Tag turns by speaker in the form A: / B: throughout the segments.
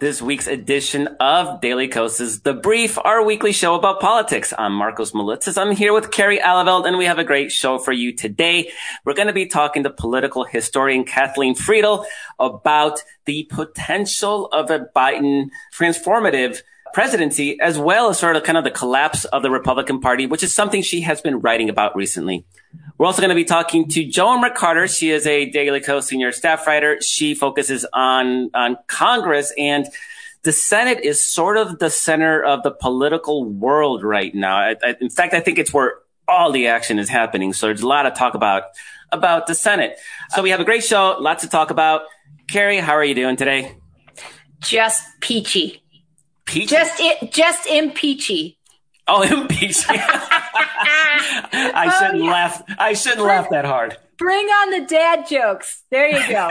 A: this week's edition of Daily Kos's The Brief, our weekly show about politics. I'm Markos Moulitsas. I'm here with Kerry Eleveld, and we have a great show for you today. We're going to be talking to political historian Kathleen Frydl about the potential of a Biden transformative presidency, as well as sort of kind of the collapse of the Republican Party, which is something she has been writing about recently. We're also going to be talking to Joan McCarter. She is a Daily Kos senior staff writer. She focuses on, on Congress and the Senate is sort of the center of the political world right now. I, I, in fact, I think it's where all the action is happening. So there's a lot of talk about, about the Senate. So we have a great show, lots to talk about. Kerry, how are you doing today?
B: Just peachy.
A: Peachy?
B: Just it, just impeachy.
A: Oh, impeachy. I shouldn't oh, yeah. laugh. I shouldn't laugh that hard.
B: Bring on the dad jokes. There you go.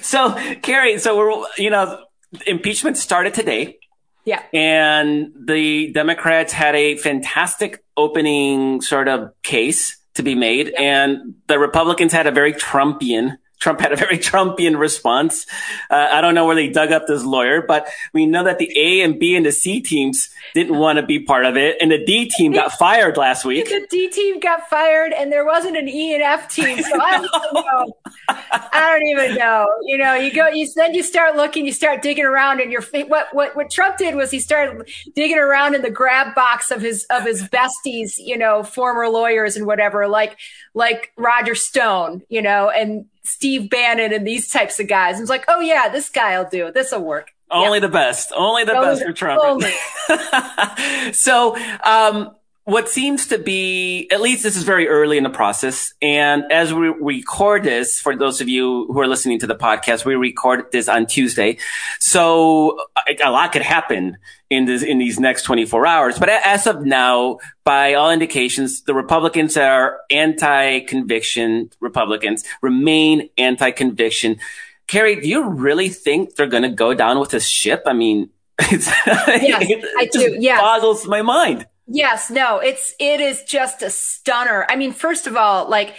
A: so, Kerry, so we're, you know, impeachment started today.
B: Yeah.
A: And the Democrats had a fantastic opening sort of case to be made. Yeah. And the Republicans had a very Trumpian Trump had a very Trumpian response. Uh, I don't know where they dug up this lawyer, but we know that the A and B and the C teams didn't want to be part of it, and the D team got fired last week.
B: The D team got fired, and there wasn't an E and F team, so I don't know. I don't even know. You know, you go, you then you start looking, you start digging around, and your what what what Trump did was he started digging around in the grab box of his of his besties, you know, former lawyers and whatever, like like Roger Stone, you know, and Steve Bannon and these types of guys. And it's like, oh yeah, this guy'll do. This will work.
A: Only yeah. the best. Only the Only best for Trump. so, um, what seems to be, at least this is very early in the process. And as we record this, for those of you who are listening to the podcast, we record this on Tuesday. So a lot could happen in this, in these next 24 hours. But as of now, by all indications, the Republicans are anti-conviction Republicans remain anti-conviction. Kerry, do you really think they're going to go down with this ship? I mean, it's,
B: yes, it, I do. Yeah.
A: boggles my mind.
B: Yes, no, it's it is just a stunner. I mean, first of all, like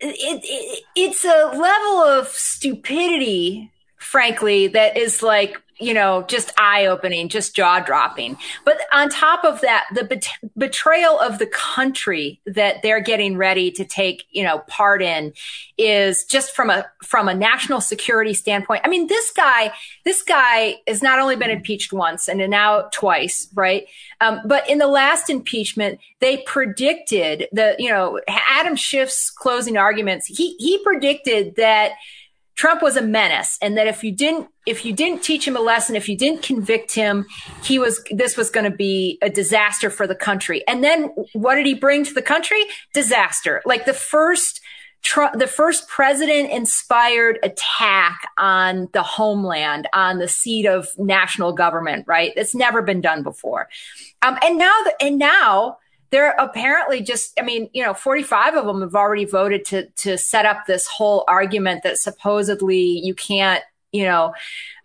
B: it, it it's a level of stupidity, frankly, that is like you know, just eye opening, just jaw dropping. But on top of that, the bet- betrayal of the country that they're getting ready to take, you know, part in is just from a, from a national security standpoint. I mean, this guy, this guy has not only been impeached once and now twice, right? Um, but in the last impeachment, they predicted the, you know, Adam Schiff's closing arguments. He, he predicted that, Trump was a menace and that if you didn't if you didn't teach him a lesson, if you didn't convict him, he was this was going to be a disaster for the country. And then what did he bring to the country? Disaster. Like the first Trump, the first president inspired attack on the homeland, on the seat of national government, right? That's never been done before. Um, and now, the, and now they're apparently just, I mean, you know, 45 of them have already voted to, to set up this whole argument that supposedly you can't, you know,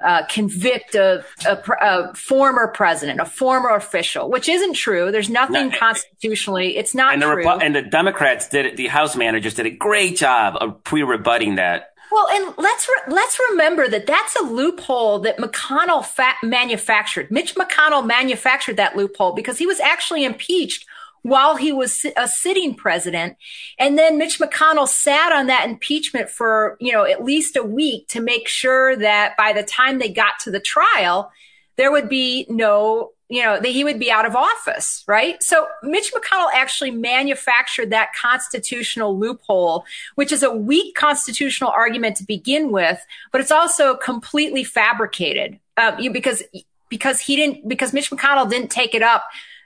B: uh, convict a, a, a, former president, a former official, which isn't true. There's nothing no, constitutionally. It's not
A: and
B: the
A: true. and the Democrats did it. The House managers did a great job of pre-rebutting that.
B: Well, and let's re- let's remember that that's a loophole that McConnell fa- manufactured. Mitch McConnell manufactured that loophole because he was actually impeached while he was a sitting president. And then Mitch McConnell sat on that impeachment for, you know, at least a week to make sure that by the time they got to the trial, there would be no, you know, that he would be out of office, right? So Mitch McConnell actually manufactured that constitutional loophole, which is a weak constitutional argument to begin with, but it's also completely fabricated uh, because because he didn't because Mitch McConnell didn't take it up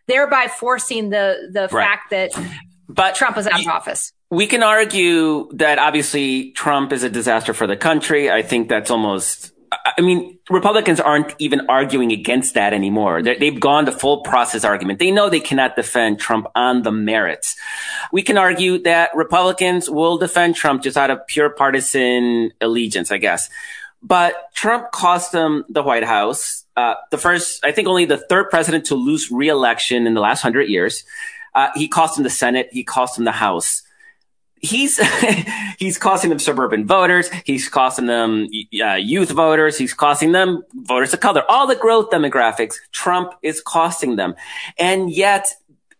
B: thereby forcing the the right. fact that but Trump is out of office.
A: We can argue that obviously Trump is a disaster for the country. I think that's almost I mean, Republicans aren't even arguing against that anymore. they have gone to full process argument. They know they cannot defend Trump on the merits. We can argue that Republicans will defend Trump just out of pure partisan allegiance, I guess. But Trump cost them the White House. Uh, the first, I think only the third president to lose reelection in the last hundred years. Uh, he cost him the Senate. He cost him the House he's he's costing them suburban voters. He's costing them uh, youth voters. He's costing them voters of color. All the growth demographics, Trump is costing them. And yet,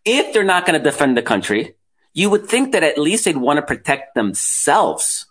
A: if they're not going to defend the country, you would think that at least they'd want to protect themselves.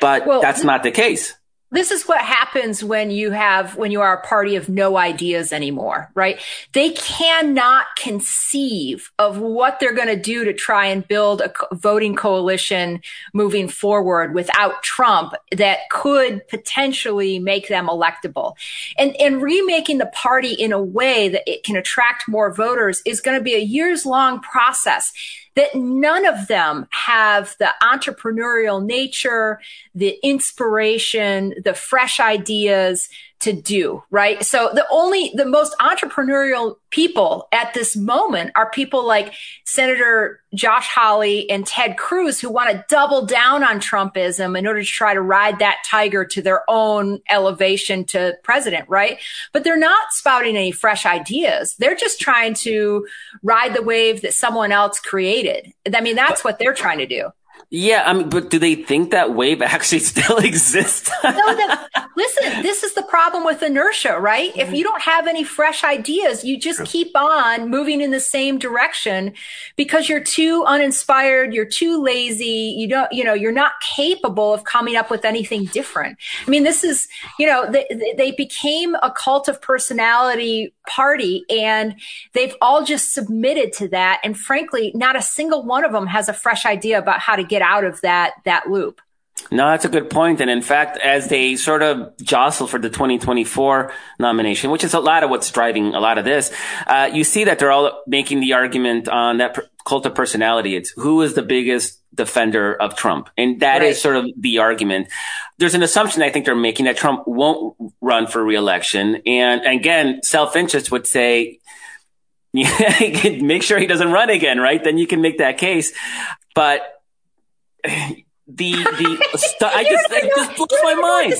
A: But well, that's not the case
B: this is what happens when you have when you are a party of no ideas anymore right? They cannot conceive of what they're going to do to try and build a voting coalition moving forward without trump that could potentially make them electable. And and remaking the party in a way that it can attract more voters is going to be a years long process that none of them have the entrepreneurial nature, the inspiration, the fresh ideas to do, right? So the only, the most entrepreneurial people at this moment are people like Senator Josh Hawley and Ted Cruz who want to double down on Trumpism in order to try to ride that tiger to their own elevation to president, right? But they're not spouting any fresh ideas. They're just trying to ride the wave that someone else created. I mean, that's what they're trying to do.
A: Yeah, I mean, but do they think that wave actually still exists? no,
B: that, listen, this is the problem with inertia, right? If you don't have any fresh ideas, you just keep on moving in the same direction because you're too uninspired, you're too lazy, you don't, you know, you're not capable of coming up with anything different. I mean, this is, you know, they, they became a cult of personality party and they've all just submitted to that. And frankly, not a single one of them has a fresh idea about how to get out of that, that loop.
A: No, that's a good point. And in fact, as they sort of jostle for the 2024 nomination, which is a lot of what's driving a lot of this, uh, you see that they're all making the argument on that cult of personality. It's who is the biggest defender of Trump. And that right. is sort of the argument. There's an assumption I think they're making that Trump won't run for reelection. And again, self-interest would say, make sure he doesn't run again, right? Then you can make that case. But the the st- I just it just blows my mind.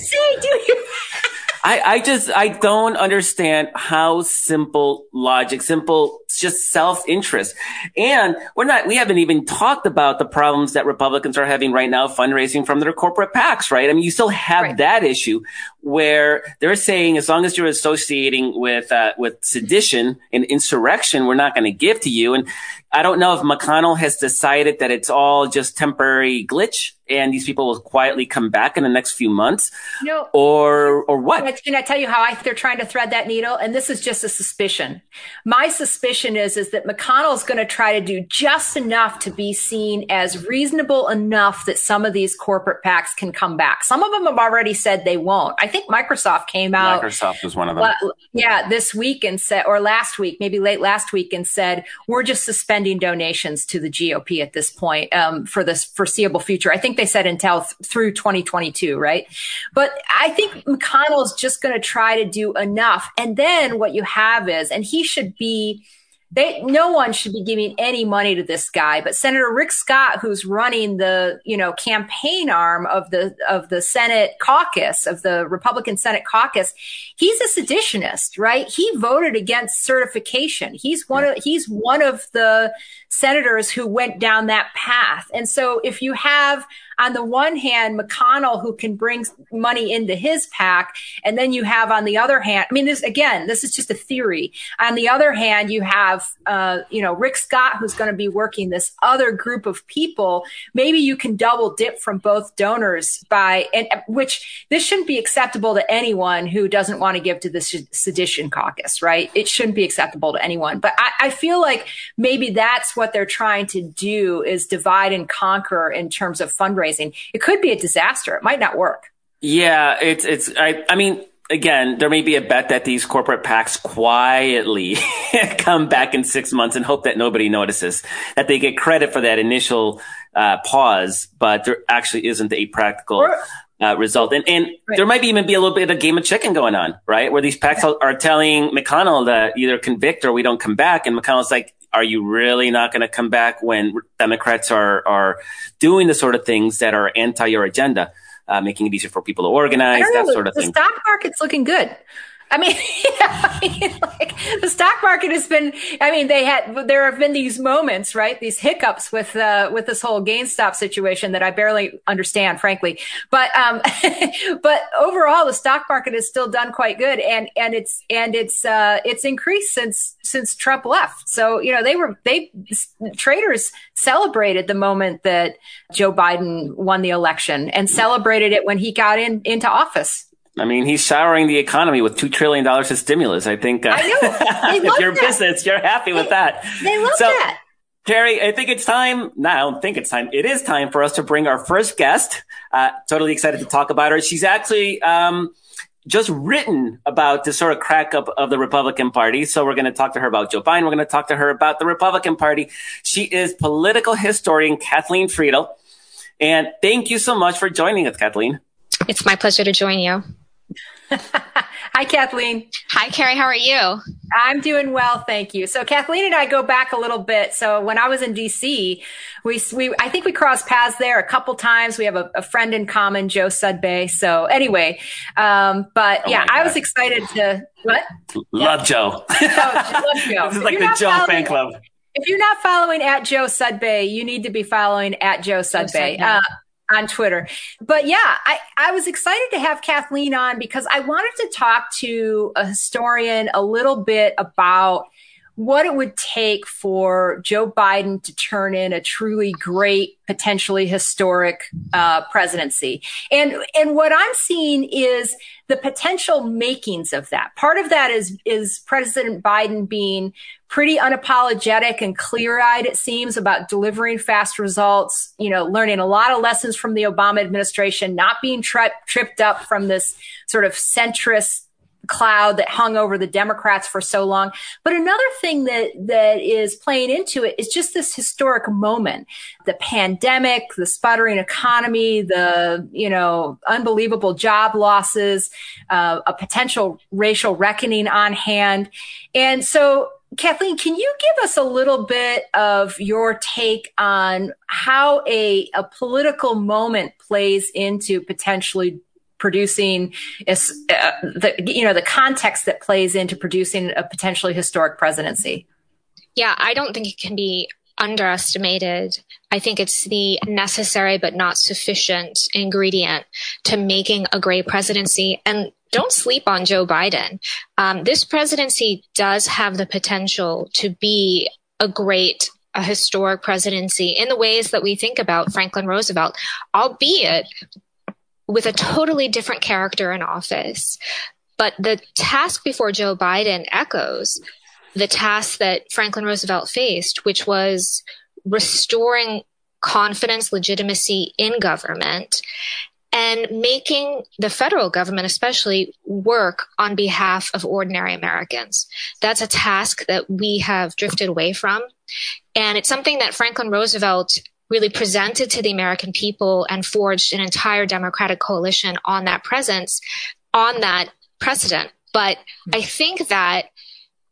A: I, I just I don't understand how simple logic, simple just self interest, and we're not we haven't even talked about the problems that Republicans are having right now fundraising from their corporate PACs, right? I mean, you still have right. that issue where they're saying as long as you're associating with uh, with sedition and insurrection, we're not going to give to you, and I don't know if McConnell has decided that it's all just temporary glitch and these people will quietly come back in the next few months. No. Or or what?
B: Can I tell you how I, they're trying to thread that needle? And this is just a suspicion. My suspicion is is that McConnell's going to try to do just enough to be seen as reasonable enough that some of these corporate PACs can come back. Some of them have already said they won't. I think Microsoft came out.
A: Microsoft was one of them.
B: Yeah, this week and said, or last week, maybe late last week, and said we're just suspending donations to the GOP at this point um, for this foreseeable future. I think they said until th- through 2022, right? But I think McConnell's just going to try to do enough. And then what you have is, and he should be they no one should be giving any money to this guy but senator rick scott who's running the you know campaign arm of the of the senate caucus of the republican senate caucus he's a seditionist right? He voted against certification. He's one of he's one of the senators who went down that path. And so if you have on the one hand, McConnell, who can bring money into his PAC. And then you have on the other hand, I mean, this again, this is just a theory. On the other hand, you have, uh, you know, Rick Scott, who's going to be working this other group of people. Maybe you can double dip from both donors by, and which this shouldn't be acceptable to anyone who doesn't want to give to the sedition caucus, right? It shouldn't be acceptable to anyone. But I, I feel like maybe that's what they're trying to do is divide and conquer in terms of fundraising fundraising, it could be a disaster. It might not work.
A: Yeah, it's it's. I, I mean, again, there may be a bet that these corporate PACs quietly come back in six months and hope that nobody notices that they get credit for that initial uh, pause, but there actually isn't a practical. Uh, result. And, and right. there might even be a little bit of a game of chicken going on, right? Where these PACs yeah. are telling McConnell that either convict or we don't come back. And McConnell's like, are you really not going to come back when Democrats are, are doing the sort of things that are anti your agenda? Uh, making it easier for people to organize, that
B: know,
A: sort of
B: the
A: thing.
B: The stock market's looking good. I mean, yeah, I mean, like the stock market has been. I mean, they had there have been these moments, right? These hiccups with uh, with this whole GameStop situation that I barely understand, frankly. But um, but overall, the stock market has still done quite good, and and it's and it's uh, it's increased since since Trump left. So you know they were they traders celebrated the moment that Joe Biden won the election and celebrated it when he got in into office.
A: I mean, he's showering the economy with two trillion dollars of stimulus. I think uh,
B: I
A: if you're that. business, you're happy with that.
B: They love so, that.
A: Terry, I think it's time. No, I don't think it's time. It is time for us to bring our first guest. Uh, totally excited to talk about her. She's actually um, just written about the sort of crack up of the Republican Party. So we're going to talk to her about Joe Biden. We're going to talk to her about the Republican Party. She is political historian Kathleen Frydl. And thank you so much for joining us, Kathleen.
C: It's my pleasure to join you.
B: Hi, Kathleen.
C: Hi, Kerry. How are you?
B: I'm doing well, thank you. So, Kathleen and I go back a little bit. So, when I was in DC, we, we I think we crossed paths there a couple times. We have a, a friend in common, Joe Sudbay. So, anyway, um, but oh yeah, I was excited to what?
A: Love Joe. oh,
B: love
A: Joe. this is like the Joe fan club.
B: If you're not following at Joe Sudbay, you need to be following at Joe Sudbay. Joe Sudbay. Uh, on Twitter. But yeah, I, I was excited to have Kathleen on because I wanted to talk to a historian a little bit about what it would take for Joe Biden to turn in a truly great, potentially historic uh, presidency. And and what I'm seeing is the potential makings of that. Part of that is is President Biden being pretty unapologetic and clear-eyed it seems about delivering fast results, you know, learning a lot of lessons from the Obama administration, not being tri- tripped up from this sort of centrist cloud that hung over the Democrats for so long. But another thing that that is playing into it is just this historic moment. The pandemic, the sputtering economy, the, you know, unbelievable job losses, uh, a potential racial reckoning on hand. And so Kathleen, can you give us a little bit of your take on how a, a political moment plays into potentially producing uh, the you know the context that plays into producing a potentially historic presidency?
C: Yeah i don't think it can be underestimated. I think it's the necessary but not sufficient ingredient to making a great presidency. And don't sleep on joe biden um, this presidency does have the potential to be a great a historic presidency in the ways that we think about Franklin Roosevelt, albeit with a totally different character in office. But the task before Joe Biden echoes the task that Franklin Roosevelt faced, which was restoring confidence, legitimacy in government and making the federal government especially work on behalf of ordinary Americans. That's a task that we have drifted away from. And it's something that Franklin Roosevelt really presented to the American people and forged an entire Democratic coalition on that presence, on that precedent. But I think that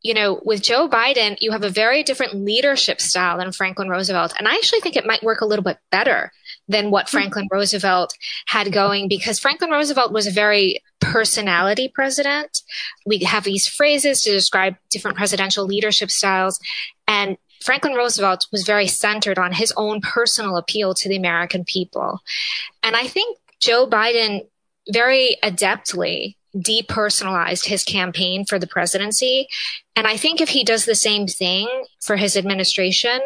C: you know, with Joe Biden, you have a very different leadership style than Franklin Roosevelt. And I actually think it might work a little bit better than what hmm. Franklin Roosevelt had going because Franklin Roosevelt was a very personality president. We have these phrases to describe different presidential leadership styles. And Franklin Roosevelt was very centered on his own personal appeal to the American people. And I think Joe Biden very adeptly depersonalized his campaign for the presidency. And I think if he does the same thing for his administration,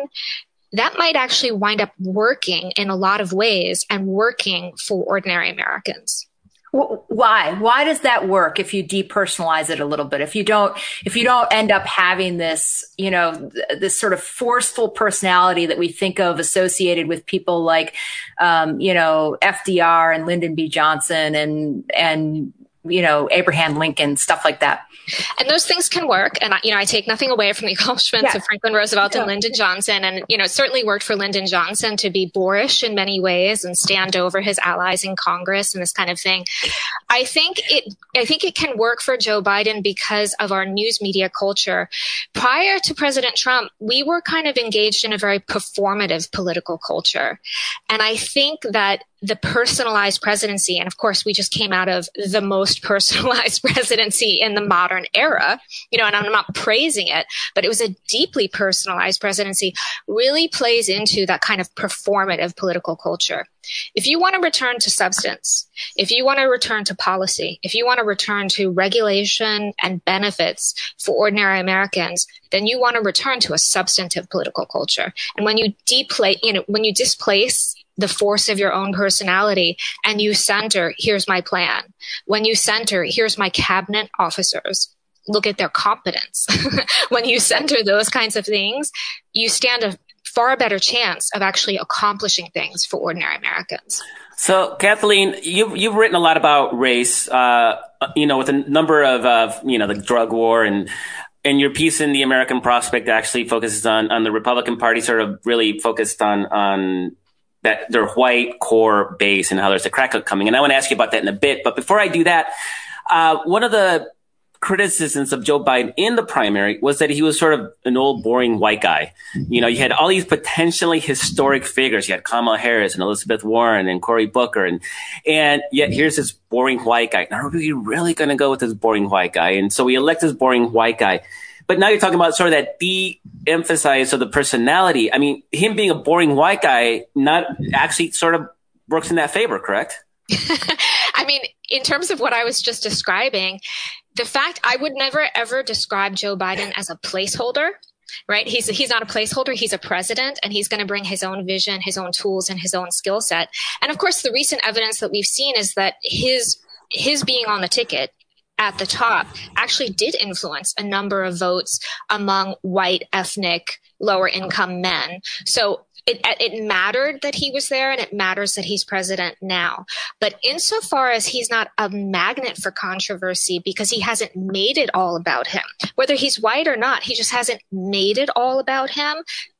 C: that might actually wind up working in a lot of ways and working for ordinary Americans.
B: Why? Why does that work if you depersonalize it a little bit? If you don't, if you don't end up having this, you know, this sort of forceful personality that we think of associated with people like, um, you know, FDR and Lyndon B. Johnson and, and, you know, Abraham Lincoln, stuff like that.
C: And those things can work. And, you know, I take nothing away from the accomplishments yeah. of Franklin Roosevelt yeah. and Lyndon Johnson. And, you know, it certainly worked for Lyndon Johnson to be boorish in many ways and stand over his allies in Congress and this kind of thing. I think it, I think it can work for Joe Biden because of our news media culture. Prior to President Trump, we were kind of engaged in a very performative political culture. And I think that the personalized presidency. And of course, we just came out of the most personalized presidency in the modern era, you know, and I'm not praising it, but it was a deeply personalized presidency really plays into that kind of performative political culture. If you want to return to substance, if you want to return to policy, if you want to return to regulation and benefits for ordinary Americans, then you want to return to a substantive political culture. And when you deplay, you know, when you displace the force of your own personality and you center, here's my plan. When you center, here's my cabinet officers. Look at their competence. when you center those kinds of things, you stand a far better chance of actually accomplishing things for ordinary Americans.
A: So, Kathleen, you've you've written a lot about race. Uh, you know, with a number of uh, you know the drug war and and your piece in the American Prospect actually focuses on on the Republican Party, sort of really focused on on that their white core base and how there's a crack up coming. And I want to ask you about that in a bit. But before I do that, uh, one of the criticisms of Joe Biden in the primary was that he was sort of an old, boring white guy. You know, you had all these potentially historic figures. You had Kamala Harris and Elizabeth Warren and Cory Booker. And, and yet here's this boring white guy. Now, are we really going to go with this boring white guy? And so we elect this boring white guy. But now you're talking about sort of that de-emphasize of the personality. I mean, him being a boring white guy, not actually sort of works in that favor, correct?
C: I mean, in terms of what I was just describing, the fact I would never ever describe Joe Biden as a placeholder right? He's he's not a placeholder. He's a president, and he's going to bring his own vision, his own tools, and his own skill set. And of course, the recent evidence that we've seen is that his his being on the ticket at the top actually did influence a number of votes among white, ethnic, lower income men. So it, it mattered that he was there and it matters that he's president now. But insofar as he's not a magnet for controversy because he hasn't made it all about him, whether he's white or not, he just hasn't made it all about him.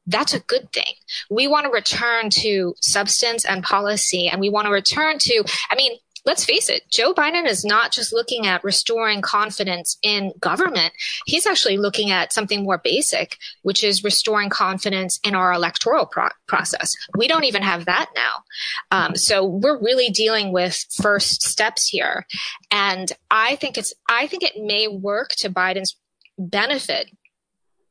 C: That's a good thing. We want to return to substance and policy and we want to return to, I mean, let's face it, Joe Biden is not just looking at restoring confidence in government. He's actually looking at something more basic, which is restoring confidence in our electoral pro- process. We don't even have that now. Um, so we're really dealing with first steps here. And I think it's, I think it may work to Biden's benefit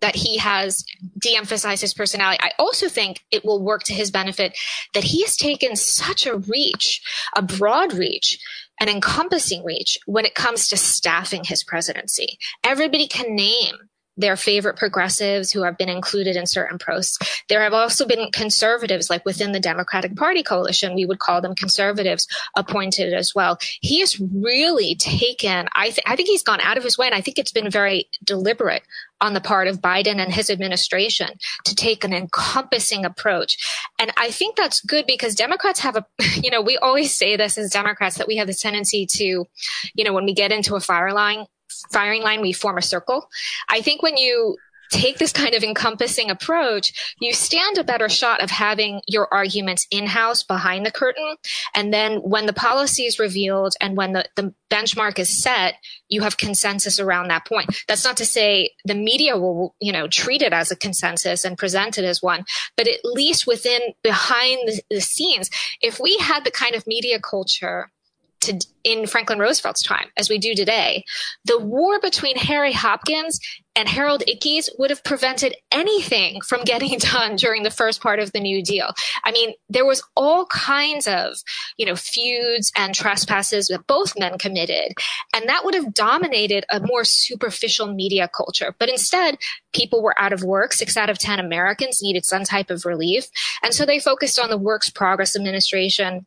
C: that he has de-emphasized his personality. I also think it will work to his benefit that he has taken such a reach, a broad reach, an encompassing reach when it comes to staffing his presidency. Everybody can name their favorite progressives who have been included in certain posts. There have also been conservatives, like within the Democratic Party coalition, we would call them conservatives, appointed as well. He has really taken, I, th- I think he's gone out of his way, and I think it's been very deliberate on the part of Biden and his administration to take an encompassing approach. And I think that's good because Democrats have a, you know, we always say this as Democrats that we have the tendency to, you know, when we get into a fire line, firing line, we form a circle. I think when you take this kind of encompassing approach, you stand a better shot of having your arguments in house behind the curtain. And then when the policy is revealed and when the, the benchmark is set, you have consensus around that point. That's not to say the media will, you know, treat it as a consensus and present it as one, but at least within behind the, the scenes, if we had the kind of media culture to, in Franklin Roosevelt's time as we do today, the war between Harry Hopkins and Harold Ickes would have prevented anything from getting done during the first part of the New Deal. I mean, there was all kinds of, you know, feuds and trespasses that both men committed, and that would have dominated a more superficial media culture. But instead, people were out of work. Six out of 10 Americans needed some type of relief. And so they focused on the Works Progress Administration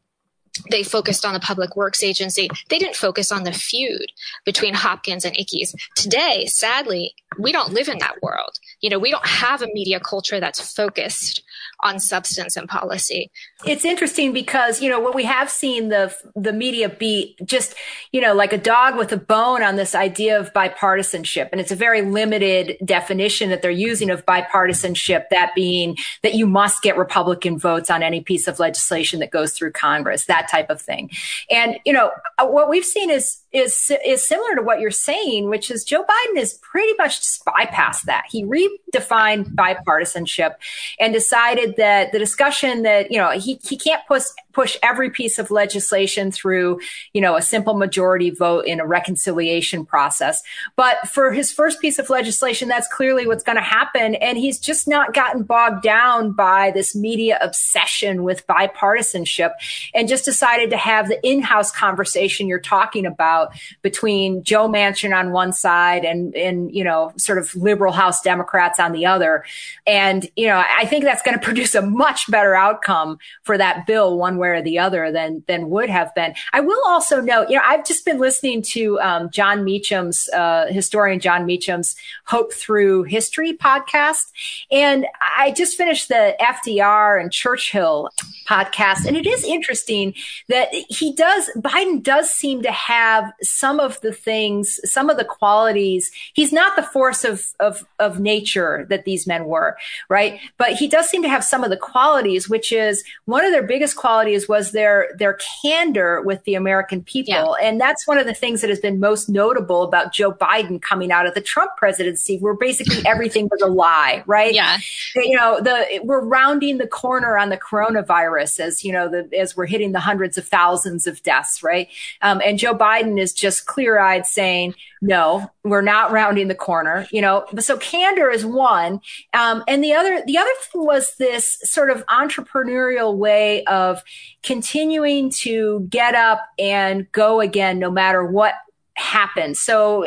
C: they focused on the public works agency. They didn't focus on the feud between Hopkins and Ickes. Today, sadly, we don't live in that world. You know, we don't have a media culture that's focused on substance and policy.
B: It's interesting because, you know, what we have seen the the media be just, you know, like a dog with a bone on this idea of bipartisanship. And it's a very limited definition that they're using of bipartisanship, that being that you must get Republican votes on any piece of legislation that goes through Congress, that type of thing. And, you know, what we've seen is is is similar to what you're saying, which is Joe Biden has pretty much bypassed that. He redefined bipartisanship and decided that the discussion that you know he he can't push push every piece of legislation through you know a simple majority vote in a reconciliation process. But for his first piece of legislation, that's clearly what's going to happen, and he's just not gotten bogged down by this media obsession with bipartisanship, and just decided to have the in-house conversation you're talking about about between Joe Manchin on one side and, and, you know, sort of liberal House Democrats on the other. And, you know, I think that's going to produce a much better outcome for that bill one way or the other than, than would have been. I will also note, you know, I've just been listening to um, Jon Meacham's, uh, historian Jon Meacham's Hope Through History podcast. And I just finished the FDR and Churchill podcast. And it is interesting that he does, Biden does seem to have some of the things, some of the qualities. He's not the force of, of, of nature that these men were, right? But he does seem to have some of the qualities, which is one of their biggest qualities was their, their candor with the American people. Yeah. And that's one of the things that has been most notable about Joe Biden coming out of the Trump presidency, where basically everything was a lie, right?
C: Yeah.
B: You know, the, we're rounding the corner on the coronavirus as, you know, the, as we're hitting the hundreds of thousands of deaths, right? Um, and Joe Biden is just clear eyed saying, no, we're not rounding the corner, you know. So candor is one. Um, and the other, the other thing was this sort of entrepreneurial way of continuing to get up and go again, no matter what happens. So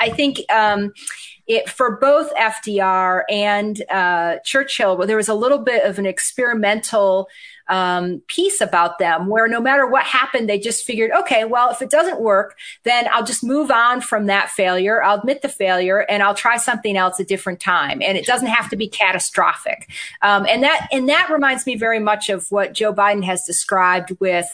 B: I think, um, it, for both FDR and uh, Churchill, there was a little bit of an experimental um, piece about them where no matter what happened, they just figured, okay, well, if it doesn't work, then I'll just move on from that failure. I'll admit the failure and I'll try something else a different time. And it doesn't have to be catastrophic. Um, and that, and that reminds me very much of what Joe Biden has described with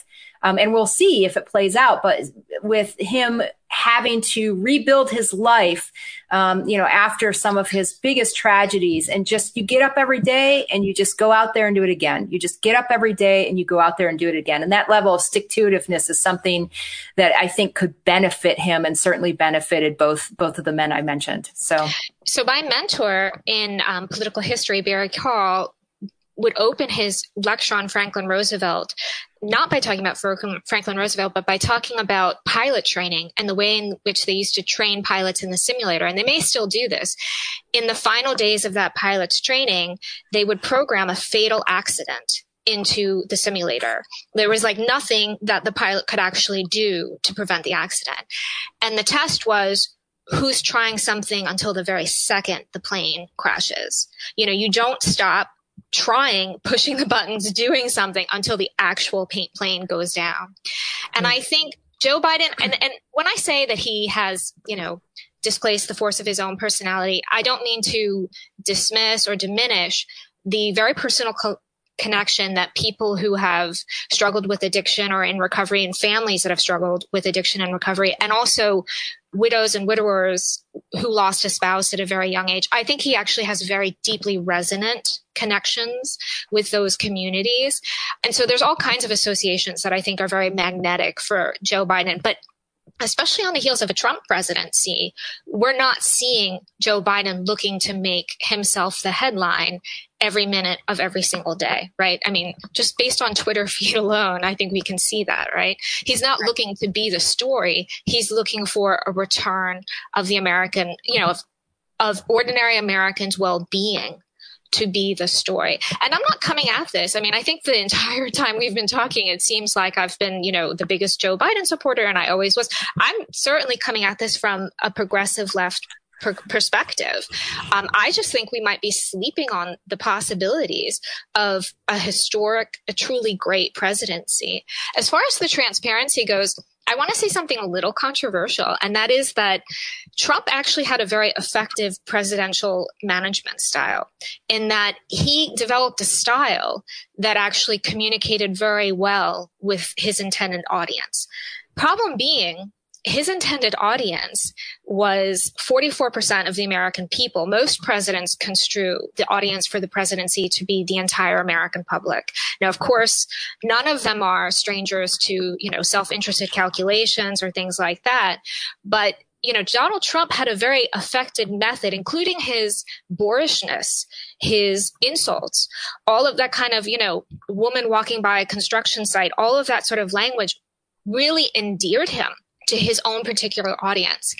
B: um, and we'll see if it plays out. But with him having to rebuild his life, um, you know, after some of his biggest tragedies, and just you get up every day and you just go out there and do it again. You just get up every day and you go out there and do it again. And that level of stick to itiveness is something that I think could benefit him and certainly benefited both both of the men I mentioned. So,
C: so my mentor in um, political history, Barry Karl, would open his lecture on Franklin Roosevelt not by talking about Franklin Roosevelt, but by talking about pilot training and the way in which they used to train pilots in the simulator. And they may still do this. In the final days of that pilot's training, they would program a fatal accident into the simulator. There was like nothing that the pilot could actually do to prevent the accident. And the test was who's trying something until the very second the plane crashes. You know, you don't stop trying, pushing the buttons, doing something until the actual paint plane goes down. And I hmm. think Joe Biden, and, and when I say that he has, you know, displaced the force of his own personality, I don't mean to dismiss or diminish the very personal co- connection that people who have struggled with addiction or in recovery and families that have struggled with addiction and recovery and also widows and widowers who lost a spouse at a very young age. I think he actually has very deeply resonant connections with those communities. And so there's all kinds of associations that I think are very magnetic for Joe Biden. But especially on the heels of a Trump presidency, we're not seeing Joe Biden looking to make himself the headline every minute of every single day, right? I mean, just based on Twitter feed alone, I think we can see that, right? He's not looking to be the story. He's looking for a return of the American, you know, of, of ordinary Americans' well-being to be the story. And I'm not coming at this. I mean, I think the entire time we've been talking, it seems like I've been, you know, the biggest Joe Biden supporter, and I always was. I'm certainly coming at this from a progressive left per- perspective. Um, I just think we might be sleeping on the possibilities of a historic, a truly great presidency. As far as the transparency goes, I want to say something a little controversial, and that is that Trump actually had a very effective presidential management style in that he developed a style that actually communicated very well with his intended audience. Problem being, his intended audience was 44% of the American people. Most presidents construe the audience for the presidency to be the entire American public. Now, of course, none of them are strangers to, you know, self-interested calculations or things like that. But you know, Donald Trump had a very effective method, including his boorishness, his insults, all of that kind of, you know, woman walking by a construction site, all of that sort of language really endeared him to his own particular audience.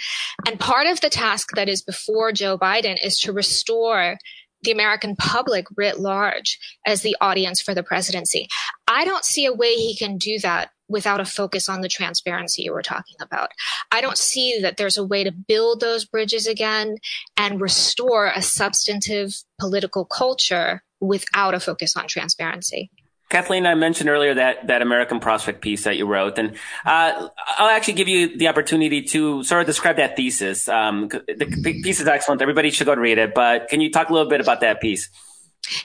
C: And part of the task that is before Joe Biden is to restore the American public writ large as the audience for the presidency. I don't see a way he can do that without a focus on the transparency you were talking about. I don't see that there's a way to build those bridges again and restore a substantive political culture without a focus on transparency.
A: Kathleen, I mentioned earlier that, that American Prospect piece that you wrote, and uh, I'll actually give you the opportunity to sort of describe that thesis. Um, the piece is excellent. Everybody should go read it, but can you talk a little bit about that piece?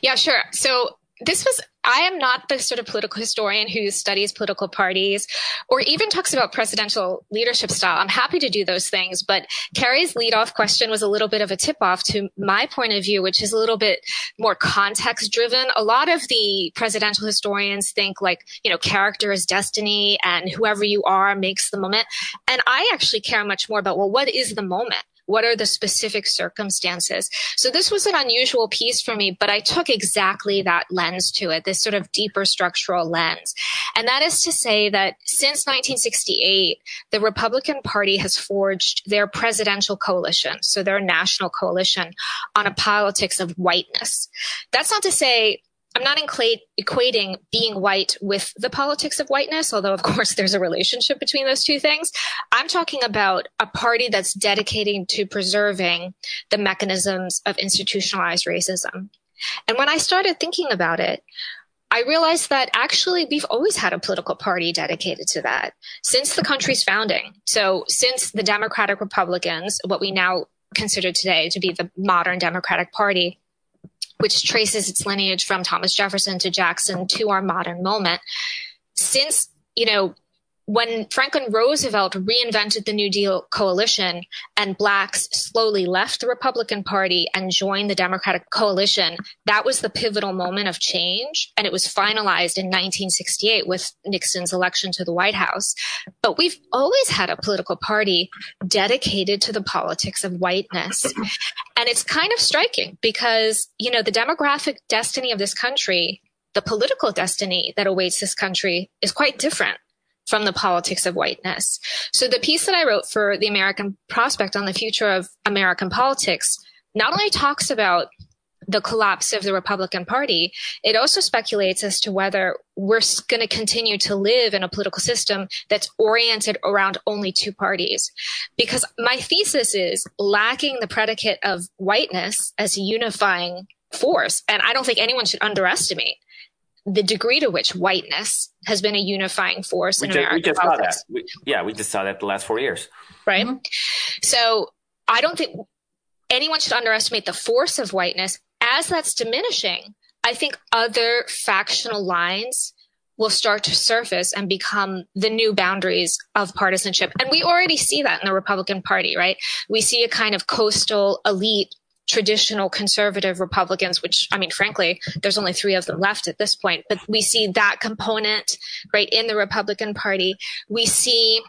C: Yeah, sure. So this was I am not the sort of political historian who studies political parties or even talks about presidential leadership style. I'm happy to do those things, but Kerry's leadoff question was a little bit of a tip off to my point of view, which is a little bit more context driven. A lot of the presidential historians think like, you know, character is destiny and whoever you are makes the moment. And I actually care much more about, well, what is the moment? What are the specific circumstances? So this was an unusual piece for me, but I took exactly that lens to it, this sort of deeper structural lens. And that is to say that since 1968, the Republican Party has forged their presidential coalition, so their national coalition on a politics of whiteness. That's not to say I'm not equating being white with the politics of whiteness, although of course there's a relationship between those two things. I'm talking about a party that's dedicated to preserving the mechanisms of institutionalized racism. And when I started thinking about it, I realized that actually we've always had a political party dedicated to that since the country's founding. So since the Democratic Republicans, what we now consider today to be the modern Democratic Party, which traces its lineage from Thomas Jefferson to Jackson to our modern moment. Since, you know, when Franklin Roosevelt reinvented the New Deal coalition and blacks slowly left the Republican Party and joined the Democratic coalition, that was the pivotal moment of change. And it was finalized in 1968 with Nixon's election to the White House. But we've always had a political party dedicated to the politics of whiteness. And it's kind of striking because, you know, the demographic destiny of this country, the political destiny that awaits this country is quite different from the politics of whiteness. So the piece that I wrote for the American Prospect on the future of American politics not only talks about the collapse of the Republican Party, it also speculates as to whether we're going to continue to live in a political system that's oriented around only two parties. Because my thesis is lacking the predicate of whiteness as a unifying force. And I don't think anyone should underestimate the degree to which whiteness has been a unifying force we in just, American we just politics.
A: Saw that. We, yeah, we just saw that the last four years.
C: Right. Mm-hmm. So I don't think anyone should underestimate the force of whiteness. As that's diminishing, I think other factional lines will start to surface and become the new boundaries of partisanship. And we already see that in the Republican Party, right? We see a kind of coastal elite traditional conservative Republicans, which I mean, frankly, there's only three of them left at this point, but we see that component right in the Republican Party. We see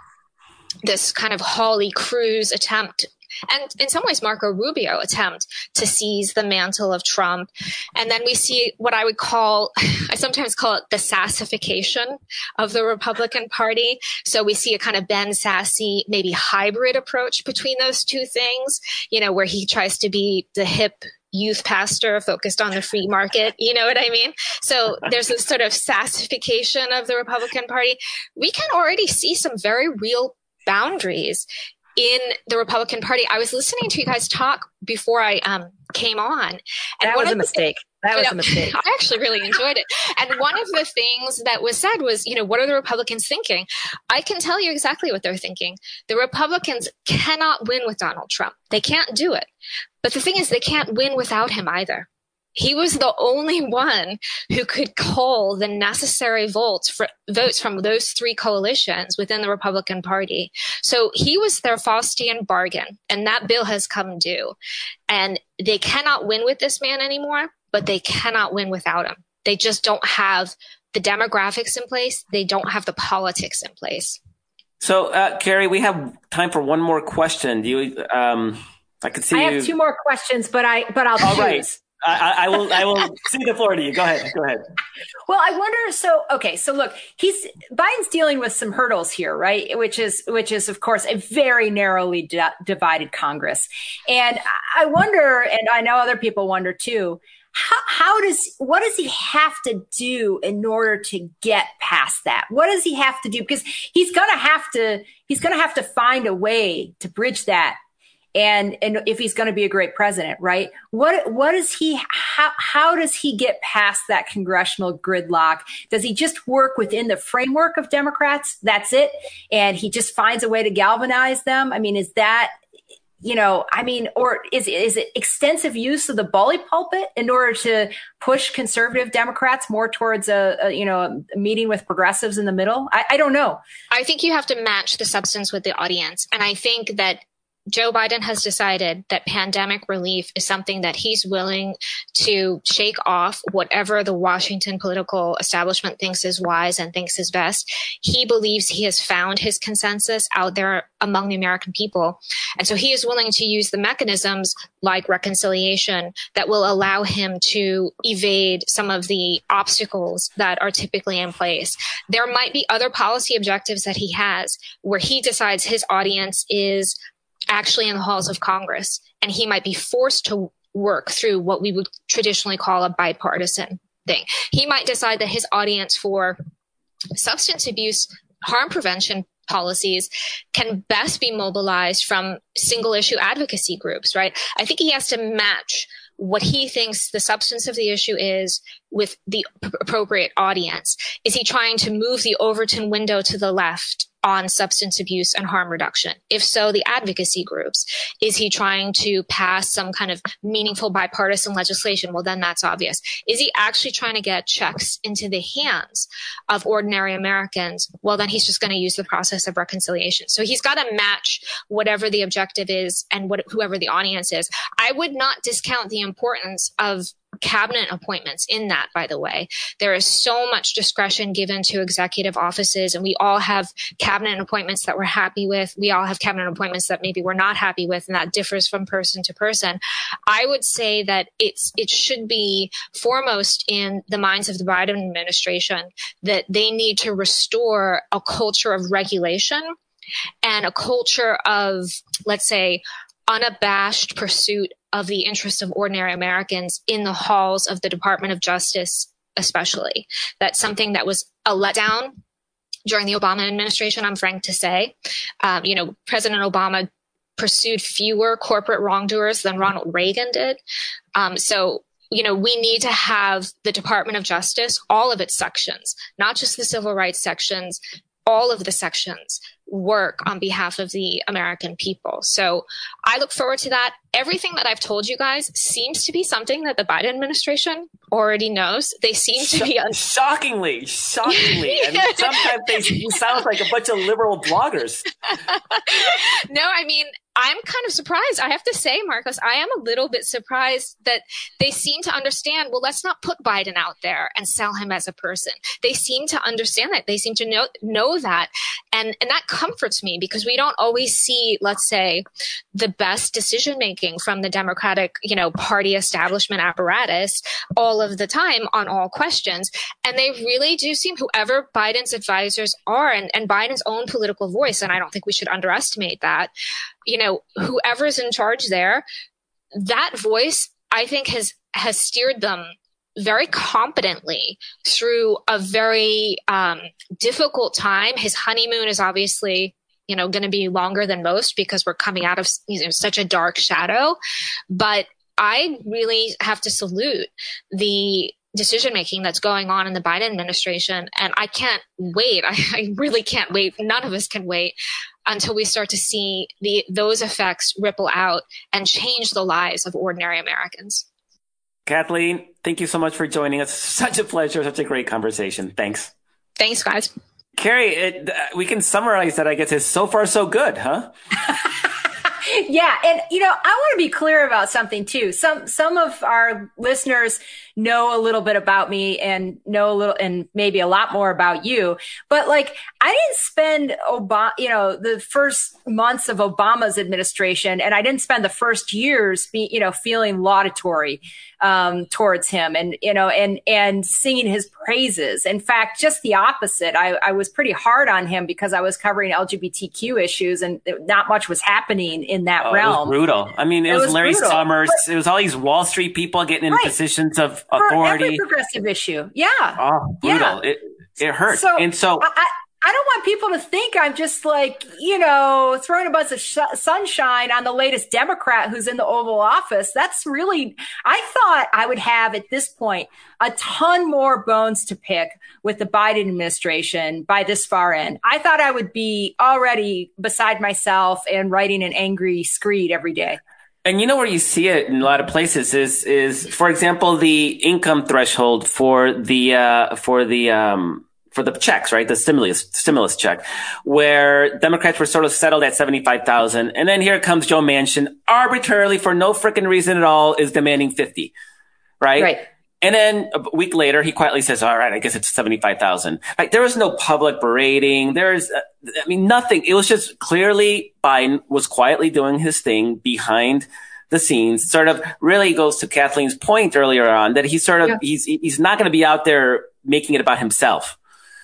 C: this kind of Hawley Cruz attempt and in some ways Marco Rubio attempt to seize the mantle of Trump. And then we see what I would call, I sometimes call it the sassification of the Republican Party. So we see a kind of Ben Sasse, maybe hybrid approach between those two things, you know, where he tries to be the hip youth pastor focused on the free market. You know what I mean? So there's this sort of sassification of the Republican Party. We can already see some very real boundaries in the Republican Party. I was listening to you guys talk before I um, came on. And
B: that was a mistake. That was know, a mistake.
C: I actually really enjoyed it. And one of the things that was said was, you know, what are the Republicans thinking? I can tell you exactly what they're thinking. The Republicans cannot win with Donald Trump. They can't do it. But the thing is, they can't win without him either. He was the only one who could call the necessary votes for votes from those three coalitions within the Republican Party. So he was their Faustian bargain, and that bill has come due. And they cannot win with this man anymore, but they cannot win without him. They just don't have the demographics in place. They don't have the politics in place.
A: So, uh, Kerry, we have time for one more question. Do you? Um, I could see. I
B: have you... two more questions, but I but I'll
A: All choose. Right. I, I, will. I will see the floor to you. Go ahead. Go ahead.
B: Well, I wonder. So, okay. So, look, he's Biden's dealing with some hurdles here, right? Which is, which is, of course, a very narrowly di- divided Congress, and I wonder, and I know other people wonder too. How, how does what does he have to do in order to get past that? What does he have to do? Because he's gonna have to he's gonna have to find a way to bridge that and and if he's going to be a great president, right? What what is he? How how does he get past that congressional gridlock? Does he just work within the framework of Democrats? That's it, and he just finds a way to galvanize them. I mean, is that you know, I mean, or is is it extensive use of the bully pulpit in order to push conservative Democrats more towards a, a you know a meeting with progressives in the middle? I, I, don't know.
C: I think you have to match the substance with the audience, and I think that Joe Biden has decided that pandemic relief is something that he's willing to shake off whatever the Washington political establishment thinks is wise and thinks is best. He believes he has found his consensus out there among the American people. And so he is willing to use the mechanisms like reconciliation that will allow him to evade some of the obstacles that are typically in place. There might be other policy objectives that he has where he decides his audience is actually in the halls of Congress, and he might be forced to work through what we would traditionally call a bipartisan thing. He might decide that his audience for substance abuse harm prevention policies can best be mobilized from single issue advocacy groups, right? I think he has to match what he thinks the substance of the issue is with the p- appropriate audience. Is he trying to move the Overton window to the left on substance abuse and harm reduction? If so, the advocacy groups. Is he trying to pass some kind of meaningful bipartisan legislation? Well, then that's obvious. Is he actually trying to get checks into the hands of ordinary Americans? Well, then he's just going to use the process of reconciliation. So he's got to match whatever the objective is and what, whoever the audience is. I would not discount the importance of cabinet appointments in that, by the way. There is so much discretion given to executive offices, and we all have cabinet appointments that we're happy with. We all have cabinet appointments that maybe we're not happy with, and that differs from person to person. I would say that it's it should be foremost in the minds of the Biden administration that they need to restore a culture of regulation and a culture of, let's say, unabashed pursuit of the interests of ordinary Americans in the halls of the Department of Justice, especially. That's something that was a letdown during the Obama administration, I'm frank to say. Um, you know, President Obama pursued fewer corporate wrongdoers than Ronald Reagan did. Um, so, you know, we need to have the Department of Justice, all of its sections, not just the civil rights sections, all of the sections work on behalf of the American people. So I look forward to that. Everything that I've told you guys seems to be something that the Biden administration already knows. They seem to be un-
A: shockingly, shockingly. and sometimes they sound like a bunch of liberal bloggers.
C: no, I mean, I'm kind of surprised. I have to say, Markos, I am a little bit surprised that they seem to understand, well, let's not put Biden out there and sell him as a person. They seem to understand that. They seem to know, know that. And, and that comforts me because we don't always see, let's say, the best decision making from the Democratic, you know, party establishment apparatus all of the time on all questions. And they really do seem, whoever Biden's advisors are and, and Biden's own political voice, and I don't think we should underestimate that, you know, whoever's in charge there, that voice, I think has, has steered them very competently through a very um, difficult time. His honeymoon is obviously you know, going to be longer than most because we're coming out of you know, such a dark shadow. But I really have to salute the decision making that's going on in the Biden administration. And I can't wait. I, I, really can't wait. None of us can wait until we start to see the, those effects ripple out and change the lives of ordinary Americans.
A: Kathleen, thank you so much for joining us. Such a pleasure. Such a great conversation. Thanks.
C: Thanks, guys.
A: Kerry, it, uh, we can summarize that, I guess, as so far so good, huh?
B: yeah, and you know, I want to be clear about something too. Some some of our listeners know a little bit about me and know a little and maybe a lot more about you. But like, I didn't spend Obama, you know, the first months of Obama's administration, and I didn't spend the first years, be, you know, feeling laudatory um, towards him, and you know, and and singing his praises. In fact, just the opposite. I, I was pretty hard on him because I was covering LGBTQ issues, and not much was happening in that
A: oh,
B: realm.
A: brutal. I mean, it, it was, was, Larry brutal. Summers. But, it was all these Wall Street people getting in right. positions of authority.
B: every progressive issue. Yeah.
A: Oh, brutal. Yeah. It, it hurts. So, and so
B: I, I don't want people to think I'm just like, you know, throwing a bunch of sh- sunshine on the latest Democrat who's in the Oval Office. That's really, I thought I would have at this point a ton more bones to pick with the Biden administration by this far in. I thought I would be already beside myself and writing an angry screed every day.
A: And you know where you see it in a lot of places is is for example the income threshold for the uh, for the um, for the checks, right? The stimulus stimulus check, where Democrats were sort of settled at seventy five thousand, and then here comes Joe Manchin arbitrarily for no freaking reason at all is demanding fifty, right?
B: Right.
A: And then a week later, he quietly says, all right, I guess it's 75,000. Like there was no public berating. There's, I mean, nothing. It was just clearly Biden was quietly doing his thing behind the scenes. Sort of really goes to Kathleen's point earlier on that he's sort of, yeah. he's, he's not going to be out there making it about himself.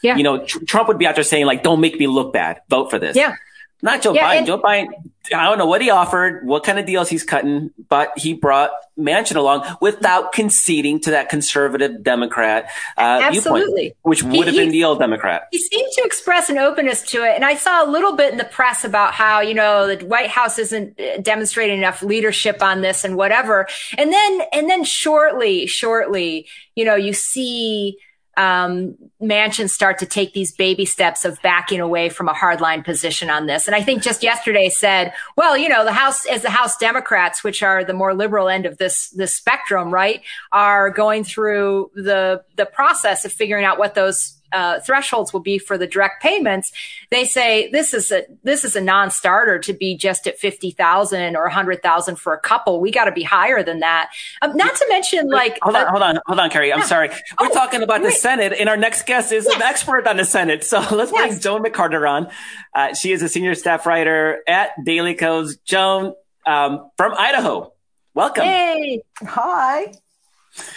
A: Yeah. You know, tr- Trump would be out there saying like, don't make me look bad. Vote for this.
B: Yeah.
A: Not Joe yeah, Biden. And- Joe Biden, I don't know what he offered, what kind of deals he's cutting, but he brought Manchin along without conceding to that conservative Democrat uh, Absolutely. which would he, have been the old Democrat.
B: He seemed to express an openness to it, and I saw a little bit in the press about how you know the White House isn't uh, demonstrating enough leadership on this and whatever, and then and then shortly, shortly, you know, you see um, Manchin start to take these baby steps of backing away from a hardline position on this. And I think just yesterday said, well, you know, the House, as the House Democrats, which are the more liberal end of this, this spectrum, right, are going through the, the process of figuring out what those uh, thresholds will be for the direct payments, they say this is a this is a non-starter to be just at fifty thousand or a hundred thousand for a couple. We got to be higher than that. Um, not to mention, like,
A: hold on, uh, hold on, hold on, Kerry. I'm yeah. sorry. We're oh, talking about the Senate, and our next guest is yes. an expert on the Senate. So let's yes. bring Joan McCarter on. Uh, she is a senior staff writer at Daily Kos. Joan um, from Idaho. Welcome.
B: Hey.
D: Hi.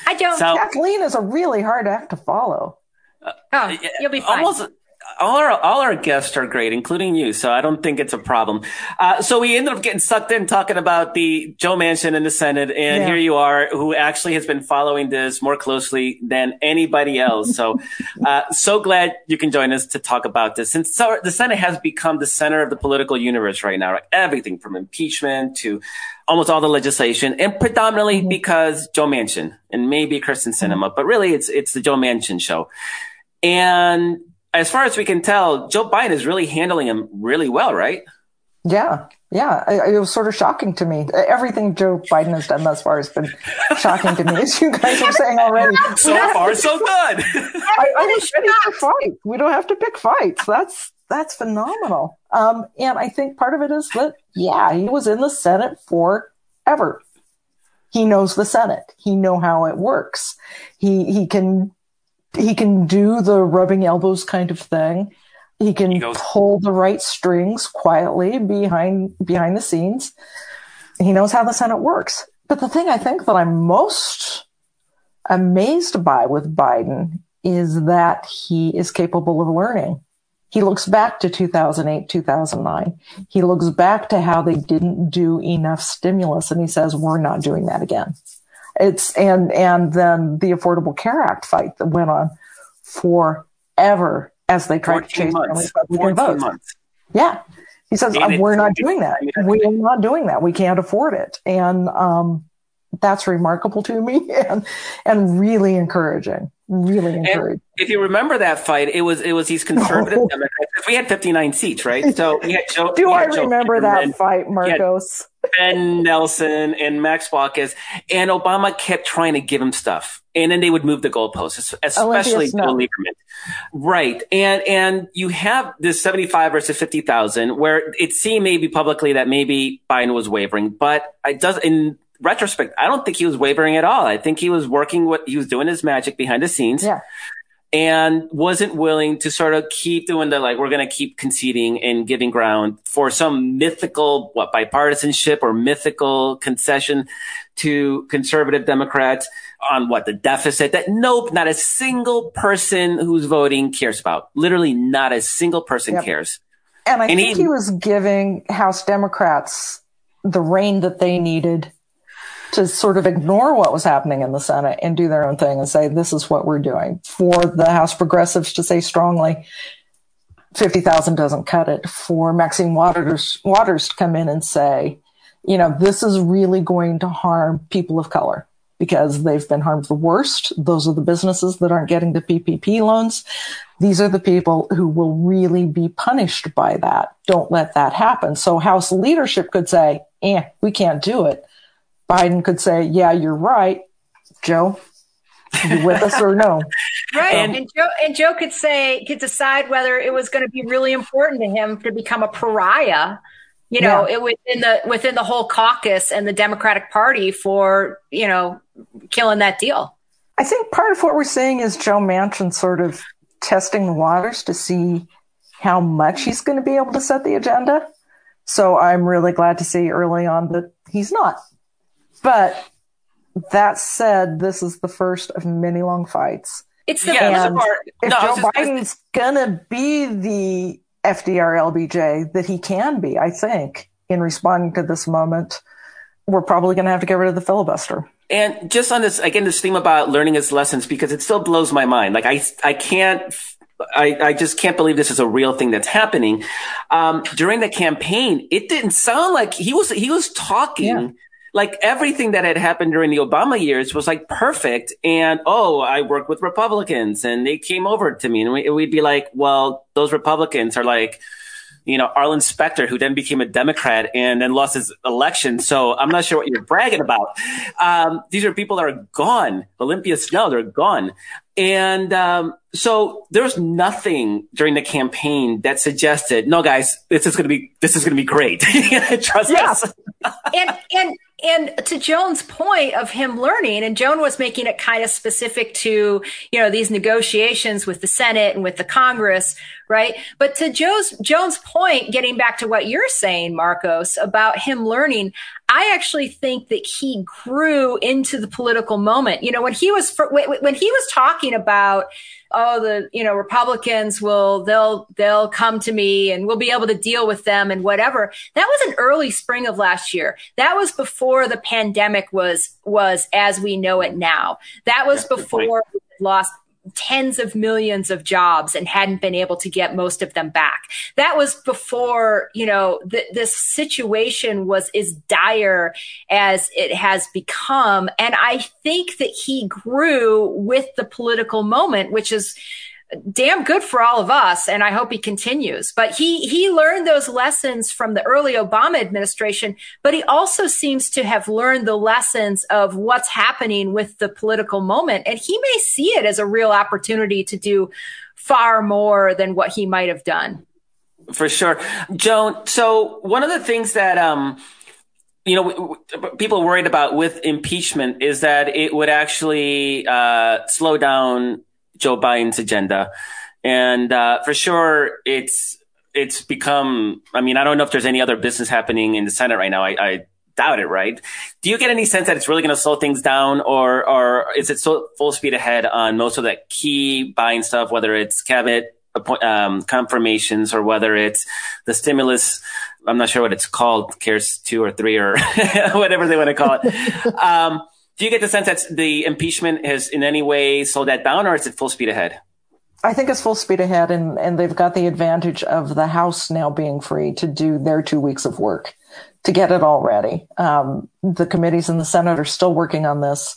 B: Hi, Joan.
D: So, Kathleen is a really hard act to follow.
B: Oh, you'll be fine. Almost,
A: all our all our guests are great, including you. So I don't think it's a problem. Uh, so we ended up getting sucked in talking about the Joe Manchin in the Senate, and yeah. here you are, who actually has been following this more closely than anybody else. So, uh, so glad you can join us to talk about this. And so the Senate has become the center of the political universe right now. Right? Everything from impeachment to almost all the legislation, and predominantly mm-hmm. because Joe Manchin and maybe Kyrsten Sinema, mm-hmm. but really it's it's the Joe Manchin show. And as far as we can tell, Joe Biden is really handling him really well, right?
D: Yeah, yeah. It, was sort of shocking to me. Everything Joe Biden has done thus far has been shocking to me, as you guys are saying already.
A: So far, so good.
D: I, I was ready to fight. We don't have to pick fights. That's that's phenomenal. Um, and I think part of it is that, yeah, he was in the Senate forever. He knows the Senate. He know how it works. He he can he can do the rubbing elbows kind of thing. He can he pull the right strings quietly behind behind the scenes. He knows how the Senate works. But the thing I think that I'm most amazed by with Biden is that he is capable of learning. He looks back to 2008, 2009. He looks back to how they didn't do enough stimulus and he says, we're not doing that again. It's and and then the Affordable Care Act fight that went on forever as they tried to change
A: months. Republican votes. Months.
D: Yeah. He says, "We're not doing that. We are not doing that. We can't afford it." And um, that's remarkable to me and and really encouraging really encouraging.
A: if you remember that fight, it was it was these conservative. Democrats. We had 59 seats, right? So we had
D: Joe. Do I remember that fight, Markos?
A: Ben Nelson and Max Baucus, and Obama kept trying to give him stuff, and then they would move the goalposts, especially Bill Lieberman. Right, and and you have this 75 versus 50,000, where it seemed maybe publicly that maybe Biden was wavering, but it does in retrospect, I don't think he was wavering at all. I think he was working what he was doing his magic behind the scenes.
D: Yeah.
A: And wasn't willing to sort of keep doing the like, we're going to keep conceding and giving ground for some mythical, what, bipartisanship or mythical concession to conservative Democrats on what the deficit that nope, not a single person who's voting cares about. Literally not a single person yep. cares.
D: And I and think he, he was giving House Democrats the rein that they needed to sort of ignore what was happening in the Senate and do their own thing and say, this is what we're doing. For the House progressives to say strongly, 50,000 doesn't cut it. For Maxine Waters, Waters to come in and say, you know, this is really going to harm people of color because they've been harmed the worst. Those are the businesses that aren't getting the PPP loans. These are the people who will really be punished by that. Don't let that happen. So House leadership could say, eh, we can't do it. Biden could say, yeah, you're right, Joe. You with us or no?
B: Right. And, and, Joe and Joe could say could decide whether it was going to be really important to him to become a pariah, you know, yeah. it within the within the whole caucus and the Democratic Party for, you know, killing that deal.
D: I think part of what we're seeing is Joe Manchin sort of testing the waters to see how much he's going to be able to set the agenda. So I'm really glad to see early on that he's not. But that said, this is the first of many long fights.
B: It's the yeah, part.
D: If no, Joe just, Biden's gonna be the FDR LBJ that he can be, I think, in responding to this moment, we're probably gonna have to get rid of the filibuster.
A: And just on this, again, this theme about learning his lessons, because it still blows my mind. Like I, I can't I, I, just can't believe this is a real thing that's happening. Um, during the campaign, it didn't sound like he was he was talking yeah like everything that had happened during the Obama years was like perfect. And oh, I worked with Republicans and they came over to me and we, we'd be like, well, those Republicans are like, you know, Arlen Specter, who then became a Democrat and then lost his election. So I'm not sure what you're bragging about. Um, these are people that are gone. Olympia Snowe, they're gone. And um, so there's nothing during the campaign that suggested, no, guys, this is going to be this is going to be great. Trust yeah. us.
B: and and and to Joan's point of him learning, and Joan was making it kind of specific to, you know, these negotiations with the Senate and with the Congress, right? But to Joe's, Joan's point, getting back to what you're saying, Markos, about him learning, I actually think that he grew into the political moment. You know, when he was, when he was talking about, oh, the, you know, Republicans will, they'll, they'll come to me and we'll be able to deal with them and whatever. That was an early spring of last year. That was before the pandemic was, was as we know it now. That was before we lost tens of millions of jobs and hadn't been able to get most of them back. That was before, you know, th- this situation was as dire as it has become. And I think that he grew with the political moment, which is, damn good for all of us and i hope he continues. But he he learned those lessons from the early obama administration but he also seems to have learned the lessons of what's happening with the political moment. And he may see it as a real opportunity to do far more than what he might have done.
A: For sure. Joan so one of the things that um you know, people worried about with impeachment is that it would actually uh, slow down Joe Biden's agenda. And uh, for sure, it's it's become. I mean, I don't know if there's any other business happening in the Senate right now. I, I doubt it. Right? Do you get any sense that it's really going to slow things down, or or is it so full speed ahead on most of that key buying stuff, whether it's cabinet um, confirmations or whether it's the stimulus? I'm not sure what it's called, CARES two or three or whatever they want to call it. Um, do you get the sense that the impeachment has in any way slowed that down, or is it full speed ahead?
D: I think it's full speed ahead, and, and they've got the advantage of the House now being free to do their two weeks of work to get it all ready. Um, the committees in the Senate are still working on this.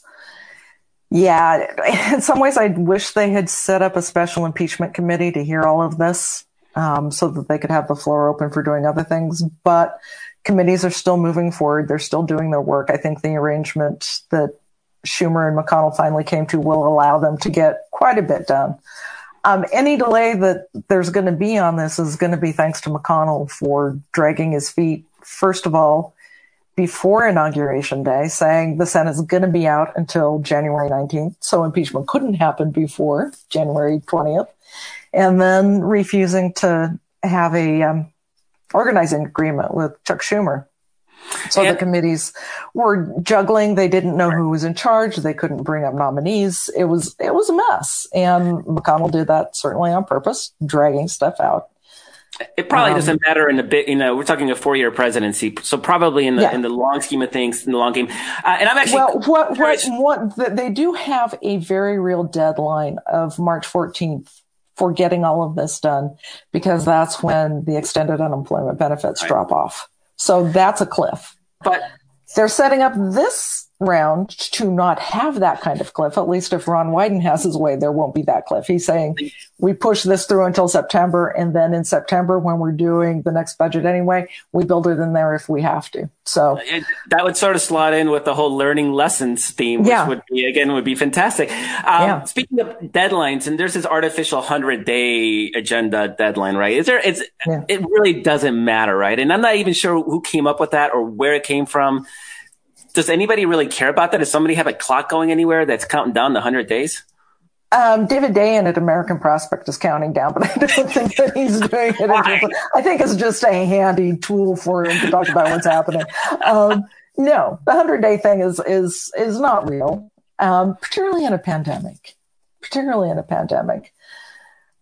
D: Yeah, in some ways, I wish they had set up a special impeachment committee to hear all of this um, so that they could have the floor open for doing other things. But committees are still moving forward. They're still doing their work. I think the arrangement that Schumer and McConnell finally came to will allow them to get quite a bit done. Um, any delay that there's going to be on this is going to be thanks to McConnell for dragging his feet, first of all, before inauguration day, saying the Senate is going to be out until January 19th. So impeachment couldn't happen before January 20th. And then refusing to have a um, organizing agreement with Chuck Schumer. So the committees were juggling. They didn't know who was in charge. They couldn't bring up nominees. It was it was a mess. And McConnell did that certainly on purpose, dragging stuff out.
A: It probably um, doesn't matter in a bit. You know, we're talking a four-year presidency, so probably in the yeah. in the long scheme of things, in the long game. Uh, and I'm actually
D: well. What what what they do have a very real deadline of March 14th for getting all of this done, because that's when the extended unemployment benefits right. drop off. So that's a cliff.
A: But
D: they're setting up this round to not have that kind of cliff. At least if Ron Wyden has his way, there won't be that cliff. He's saying we push this through until September. And then in September, when we're doing the next budget anyway, we build it in there if we have to. So
A: it, that would sort of slot in with the whole learning lessons theme, which yeah. would be, again, would be fantastic. Um, yeah. Speaking of deadlines, and there's this artificial hundred day agenda deadline, right? Is there, it's, yeah. it really doesn't matter, right? And I'm not even sure who came up with that or where it came from does anybody really care about that? Does somebody have a clock going anywhere that's counting down the 100 days?
D: Um, David Dayen at American Prospect is counting down, but I don't think that he's doing it. I think it's just a handy tool for him to talk about what's happening. Um, no, the hundred day thing is is is not real, um, particularly in a pandemic. Particularly in a pandemic.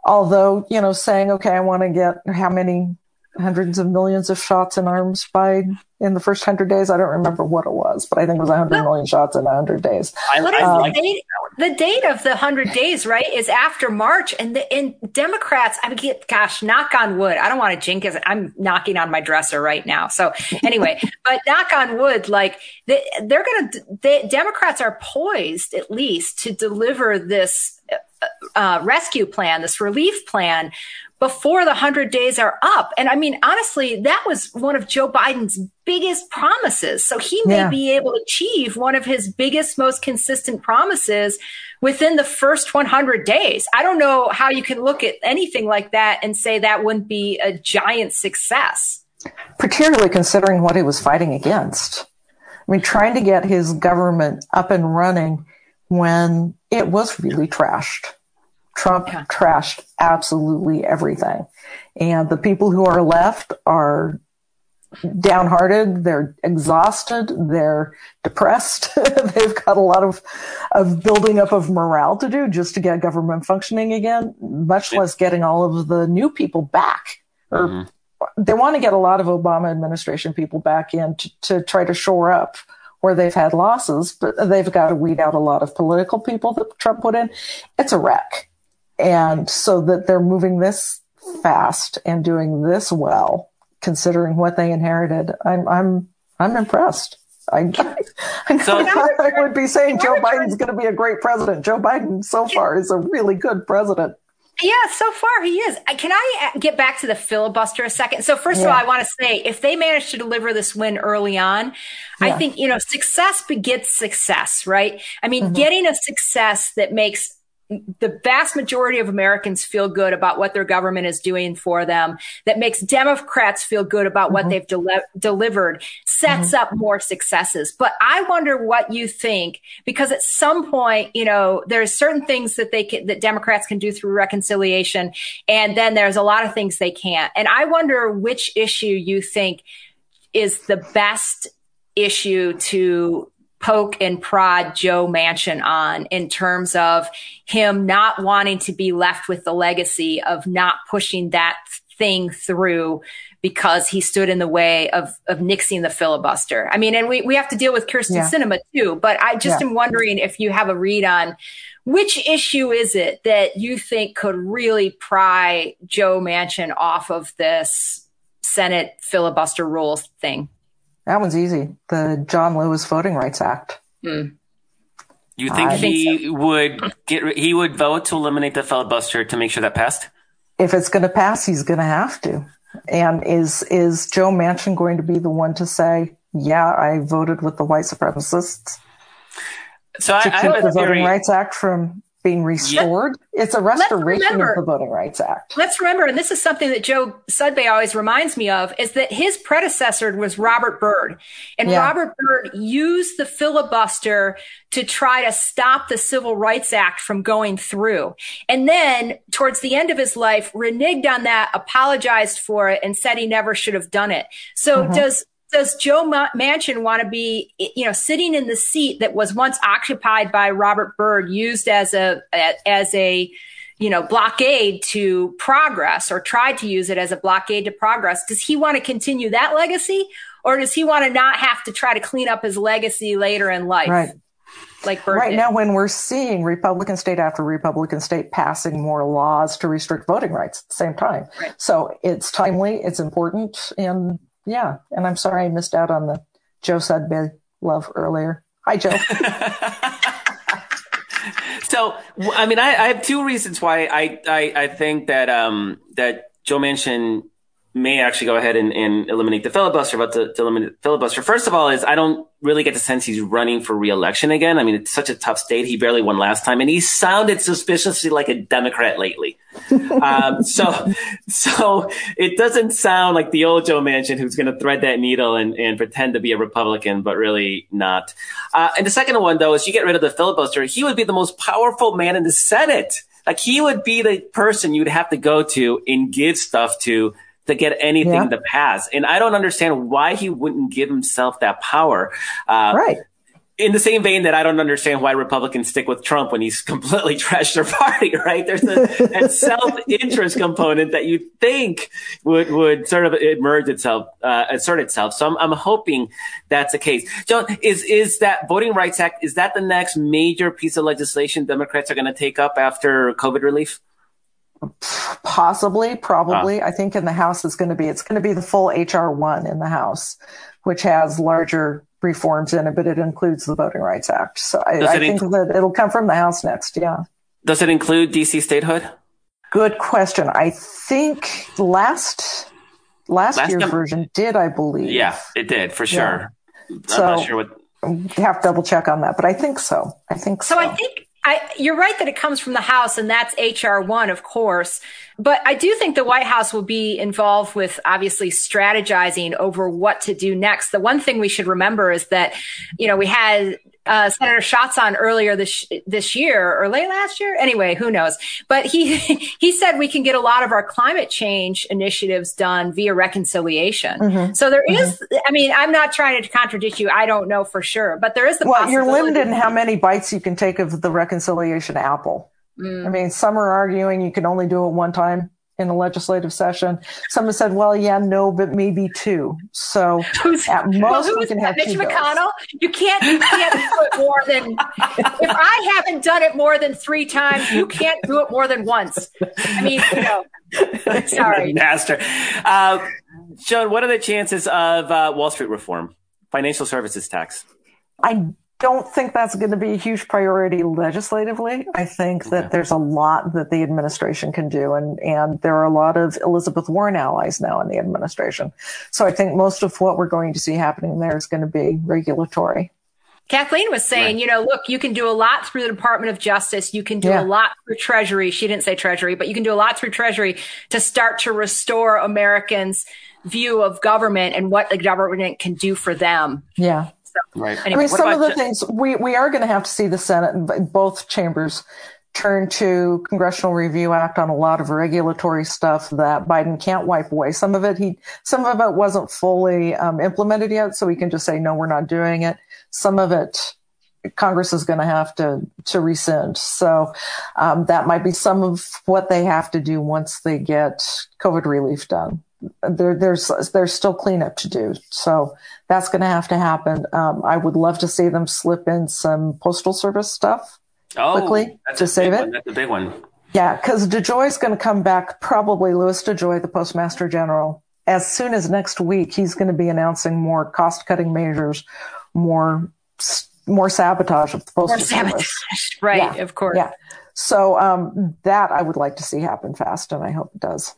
D: Although you know, saying okay, I want to get how many hundreds of millions of shots in arms by in the first hundred days. I don't remember what it was, but I think it was a hundred million shots in a hundred days.
B: I, what is um, the, date, the date of the hundred days, right? Is after March, and the and Democrats. I mean, gosh, knock on wood. I don't want to jinx it. I'm knocking on my dresser right now. So anyway, but knock on wood, like they, they're going to. The Democrats are poised, at least, to deliver this uh, uh rescue plan, this relief plan before the 100 days are up. And I mean, honestly, that was one of Joe Biden's biggest promises. So he may yeah. be able to achieve one of his biggest, most consistent promises within the first 100 days. I don't know how you can look at anything like that and say that wouldn't be a giant success.
D: Particularly considering what he was fighting against. I mean, trying to get his government up and running when it was really trashed. Trump yeah. trashed absolutely everything. And the people who are left are downhearted, they're exhausted, they're depressed. They've got a lot of, of building up of morale to do just to get government functioning again, much yeah. less getting all of the new people back. Or mm-hmm. they want to get a lot of Obama administration people back in to, to try to shore up where they've had losses, but they've got to weed out a lot of political people that Trump put in. It's a wreck. And so that they're moving this fast and doing this well, considering what they inherited, I'm, I'm, I'm impressed. I, I, so, I would be saying Joe Biden's going to be a great president. Joe Biden so far is a really good president.
B: Yeah, so far he is. Can I uh, get back to the filibuster a second? So first yeah. of all, I want to say if they manage to deliver this win early on, yeah. I think, you know, success begets success, right? I mean, mm-hmm. getting a success that makes the vast majority of Americans feel good about what their government is doing for them, that makes Democrats feel good about mm-hmm. what they've de- delivered, sets mm-hmm. up more successes. But I wonder what you think, because at some point, you know, there's certain things that they can, that Democrats can do through reconciliation, and then there's a lot of things they can't. And I wonder which issue you think is the best issue to poke and prod Joe Manchin on in terms of him not wanting to be left with the legacy of not pushing that thing through because he stood in the way of, of nixing the filibuster. I mean, and we, we have to deal with Kyrsten yeah. Sinema too, but I just yeah. am wondering if you have a read on which issue is it that you think could really pry Joe Manchin off of this Senate filibuster rules thing?
D: That one's easy. The John Lewis Voting Rights Act. Hmm.
A: You think I he think so. would get he would vote to eliminate the filibuster to make sure that passed?
D: If it's going to pass, he's going to have to. And is is Joe Manchin going to be the one to say, "Yeah, I voted with the white supremacists"?
A: So I,
D: to keep
A: I
D: the Voting Rights Act from being restored. Yeah. It's a restoration remember, of the Voting Rights Act.
B: Let's remember, and this is something that Joe Sudbay always reminds me of, is that his predecessor was Robert Byrd. And yeah. Robert Byrd used the filibuster to try to stop the Civil Rights Act from going through. And then towards the end of his life, reneged on that, apologized for it, and said he never should have done it. So mm-hmm. does does Joe Manchin want to be, you know, sitting in the seat that was once occupied by Robert Byrd, used as a as a you know blockade to progress, or tried to use it as a blockade to progress? Does he want to continue that legacy, or does he want to not have to try to clean up his legacy later in life?
D: Right.
B: Like Byrd
D: right
B: did?
D: now, when we're seeing Republican state after Republican state passing more laws to restrict voting rights at the same time, right. so it's timely, it's important, and yeah. And I'm sorry I missed out on the Joe Sudbay love earlier. Hi, Joe.
A: so, I mean, I, I, have two reasons why I, I, I think that, um, that Joe Manchin may actually go ahead and, and eliminate the filibuster, but to, to, eliminate the filibuster. First of all, is I don't really get the sense he's running for reelection again. I mean, it's such a tough state. He barely won last time, and he sounded suspiciously like a Democrat lately. um, so, so it doesn't sound like the old Joe Manchin who's going to thread that needle and, and pretend to be a Republican, but really not. Uh, and the second one, though, is you get rid of the filibuster, he would be the most powerful man in the Senate. Like he would be the person you'd have to go to and give stuff to to get anything yeah. to pass. And I don't understand why he wouldn't give himself that power.
D: Uh, right.
A: In the same vein that I don't understand why Republicans stick with Trump when he's completely trashed their party, right? There's a, self-interest component that you think would, would sort of emerge itself, uh, assert itself. So I'm, I'm hoping that's the case. Joan, is, is that Voting Rights Act, is that the next major piece of legislation Democrats are going to take up after COVID relief?
D: Possibly, probably. Ah. I think in the House it's going to be it's going to be the full HR one in the House, which has larger reforms in it, but it includes the Voting Rights Act. So I, I think inc- that it'll come from the House next. Yeah.
A: Does it include DC statehood?
D: Good question. I think last last, last year's version did, I believe.
A: Yeah, it did for sure. Yeah. I'm so, not sure what.
D: You have to double check on that, but I think so. I think so.
B: So I think I, you're right that it comes from the House, and that's HR one, of course. But I do think the White House will be involved with obviously strategizing over what to do next. The one thing we should remember is that, you know, we had uh, Senator Schatz on earlier this this year or late last year. Anyway, who knows? But he he said we can get a lot of our climate change initiatives done via reconciliation. Mm-hmm. So there mm-hmm. is. I mean, I'm not trying to contradict you. I don't know for sure, but there is the.
D: Well, you're limited in how many bites you can take of the reconciliation apple. Mm. I mean, some are arguing you can only do it one time in a legislative session. Someone said, "Well, yeah, no, but maybe two. So at most, well, we can have
B: Mitch
D: two
B: McConnell. You can't, you can't do it more than. If I haven't done it more than three times, you can't do it more than once. I mean, you know. Sorry,
A: Master. Uh, Joan, what are the chances of uh, Wall Street reform, financial services tax?
D: I don't think that's going to be a huge priority legislatively. I think that okay. there's a lot that the administration can do, and and there are a lot of Elizabeth Warren allies now in the administration. So I think most of what we're going to see happening there is going to be regulatory.
B: Kathleen was saying, right. you know, look, you can do a lot through the Department of Justice. You can do yeah. a lot through Treasury. She didn't say Treasury, but you can do a lot through Treasury to start to restore Americans' view of government and what the government can do for them.
D: Yeah. Right. Anyway, I mean, some of the things we, we are going to have to see the Senate and both chambers turn to Congressional Review Act on a lot of regulatory stuff that Biden can't wipe away. Some of it he, some of it wasn't fully um, implemented yet, so he can just say no, we're not doing it. Some of it Congress is going to have to to rescind. So um, that might be some of what they have to do once they get COVID relief done. There, there's there's still cleanup to do. So that's going to have to happen. Um, I would love to see them slip in some postal service stuff oh, quickly to save it.
A: One. That's a big one.
D: Yeah, because DeJoy is going to come back. Probably Louis DeJoy, the Postmaster General, as soon as next week. He's going to be announcing more cost cutting measures, more more sabotage of the postal more sabotage.
B: service. Right, yeah, of course.
D: Yeah. So um, that I would like to see happen fast, and I hope it does.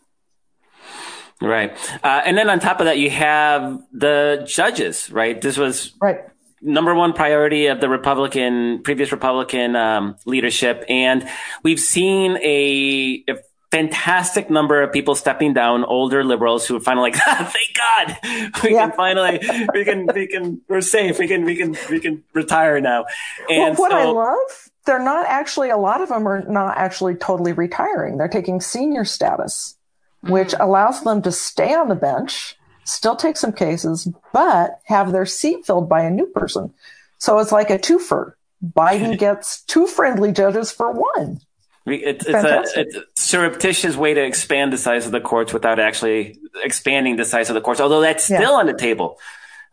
A: Right. Uh, and then on top of that, you have the judges, right? This was
D: right.
A: number one priority of the Republican, previous Republican um, leadership. And we've seen a, a, fantastic number of people stepping down, older liberals who are finally like, ah, thank God, we yeah. can finally, we can, we can, we're safe. We can, we can, we can retire now.
D: And well, what so, I love, they're not actually, a lot of them are not actually totally retiring. They're taking senior status which mm-hmm. allows them to stay on the bench, still take some cases, but have their seat filled by a new person. So it's like a twofer. Biden gets two friendly judges for one.
A: It's, it's, a, it's, a, surreptitious way to expand the size of the courts without actually expanding the size of the courts, although that's still yeah. on the table.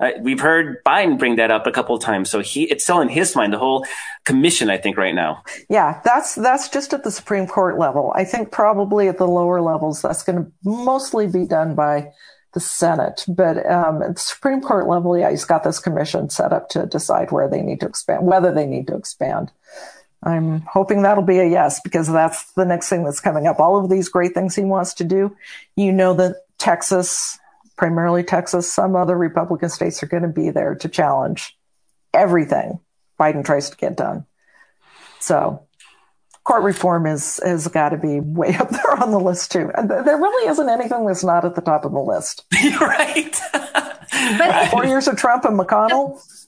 A: Uh, we've heard Biden bring that up a couple of times, so he it's still in his mind. The whole commission, I think, right now.
D: Yeah, that's that's just at the Supreme Court level. I think probably at the lower levels, that's going to mostly be done by the Senate. But um, at the Supreme Court level, yeah, he's got this commission set up to decide where they need to expand, whether they need to expand. I'm hoping that'll be a yes because that's the next thing that's coming up. All of these great things he wants to do. You know that Texas primarily Texas, some other Republican states are going to be there to challenge everything Biden tries to get done. So court reform is has got to be way up there on the list too. And there really isn't anything that's not at the top of the list.
A: right.
B: but
D: four years of Trump and McConnell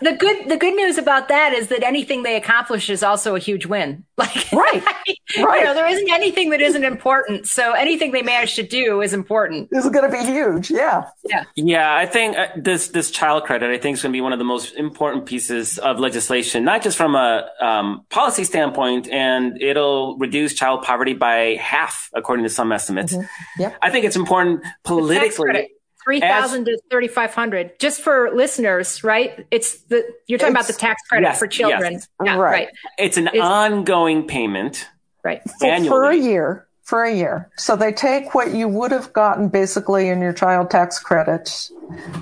B: the good the good news about that is that anything they accomplish is also a huge win.
D: Like right, right.
B: You know, there isn't anything that isn't important. So anything they manage to do is important.
D: This is going to be huge. Yeah,
B: yeah,
A: yeah. I think uh, this this child credit I think is going to be one of the most important pieces of legislation, not just from a um, policy standpoint, and it'll reduce child poverty by half according to some estimates.
D: Mm-hmm. Yeah,
A: I think it's important politically
B: 3000 to 3500 just for listeners right it's the you're talking about the tax credit yes, for children
A: yes. yeah, right. right. it's an it's, ongoing payment
B: right
D: for, for a year for a year. So they take what you would have gotten basically in your child tax credit,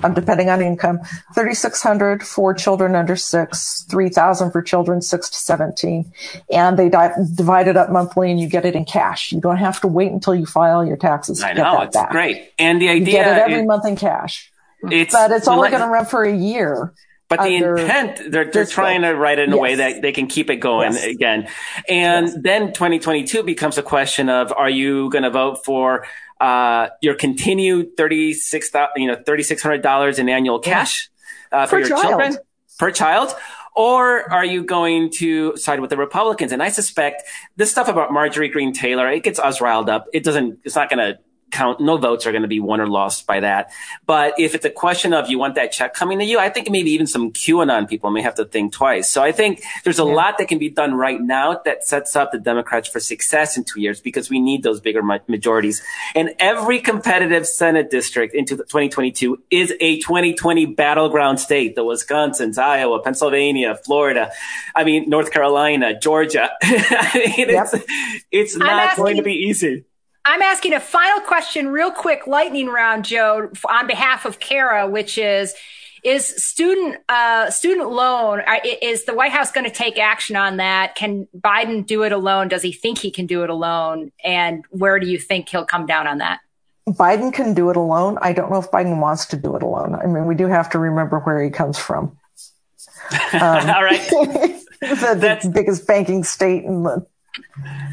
D: um, depending on income, 3600 for children under six, 3000 for children six to 17. And they di- divide it up monthly and you get it in cash. You don't have to wait until you file your taxes.
A: I know, it's back. great. And the idea.
D: You get it every it, month in cash. It's, but it's only going to run for a year.
A: But the intent, they're, they're trying to write it in yes. a way that they can keep it going yes. again. And yes. then 2022 becomes a question of, are you going to vote for, uh, your continued 36, you know, $3,600 in annual cash, uh, for, for your child. children per child? Or are you going to side with the Republicans? And I suspect this stuff about Marjorie Greene Taylor, it gets us riled up. It doesn't, it's not going to count, no votes are going to be won or lost by that. But if it's a question of you want that check coming to you, I think maybe even some QAnon people may have to think twice. So I think there's a yeah. lot that can be done right now that sets up the Democrats for success in two years because we need those bigger majorities. And every competitive Senate district into 2022 is a 2020 battleground state. The Wisconsin's, Iowa, Pennsylvania, Florida. I mean, North Carolina, Georgia. I mean, yep. it's, it's not asking- going to be easy.
B: I'm asking a final question, real quick, lightning round, Joe, on behalf of Kerry, which is, is student uh, student loan uh, is the White House going to take action on that? Can Biden do it alone? Does he think he can do it alone? And where do you think he'll come down on that?
D: Biden can do it alone. I don't know if Biden wants to do it alone. I mean, we do have to remember where he comes from.
A: Um, All right,
D: the, the biggest banking state in the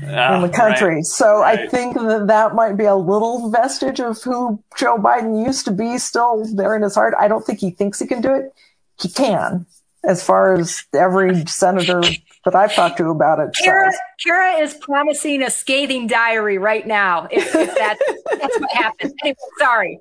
D: in the ah, country. Right. So right. I think that that might be a little vestige of who Joe Biden used to be still there in his heart. I don't think he thinks he can do it. He can, as far as every senator that I've talked to about it.
B: Kerry, Kerry is promising a scathing diary right now. If, if that, that's what happens. Anyway, sorry.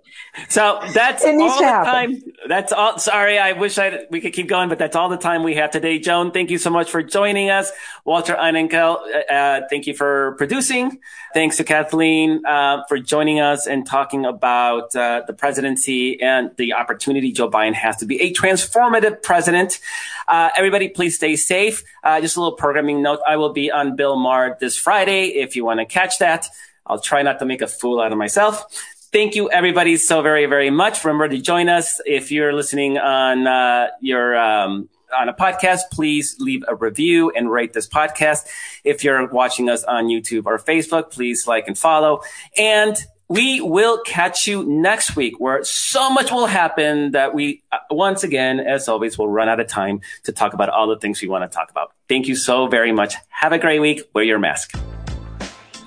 A: So that's all the time. That's all. Sorry, I wish I we could keep going, but that's all the time we have today. Joan, thank you so much for joining us. Walter Einenkel, uh, uh, thank you for producing. Thanks to Kathleen uh, for joining us and talking about uh, the presidency and the opportunity Joe Biden has to be a transformative president. Uh, everybody, please stay safe. Uh, just a little programming note: I will be on Bill Maher this Friday. If you want to catch that, I'll try not to make a fool out of myself. Thank you, everybody, so very, very much. Remember to join us if you're listening on uh, your um, on a podcast, please leave a review and rate this podcast. If you're watching us on YouTube or Facebook, please like and follow. And we will catch you next week where so much will happen that we, uh, once again, as always, will run out of time to talk about all the things we want to talk about. Thank you so very much. Have a great week. Wear your mask.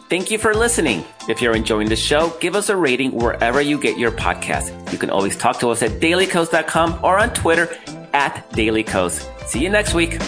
A: Thank you for listening. If you're enjoying the show, give us a rating wherever you get your podcast. You can always talk to us at dailykos.com or on Twitter at dailykos. See you next week.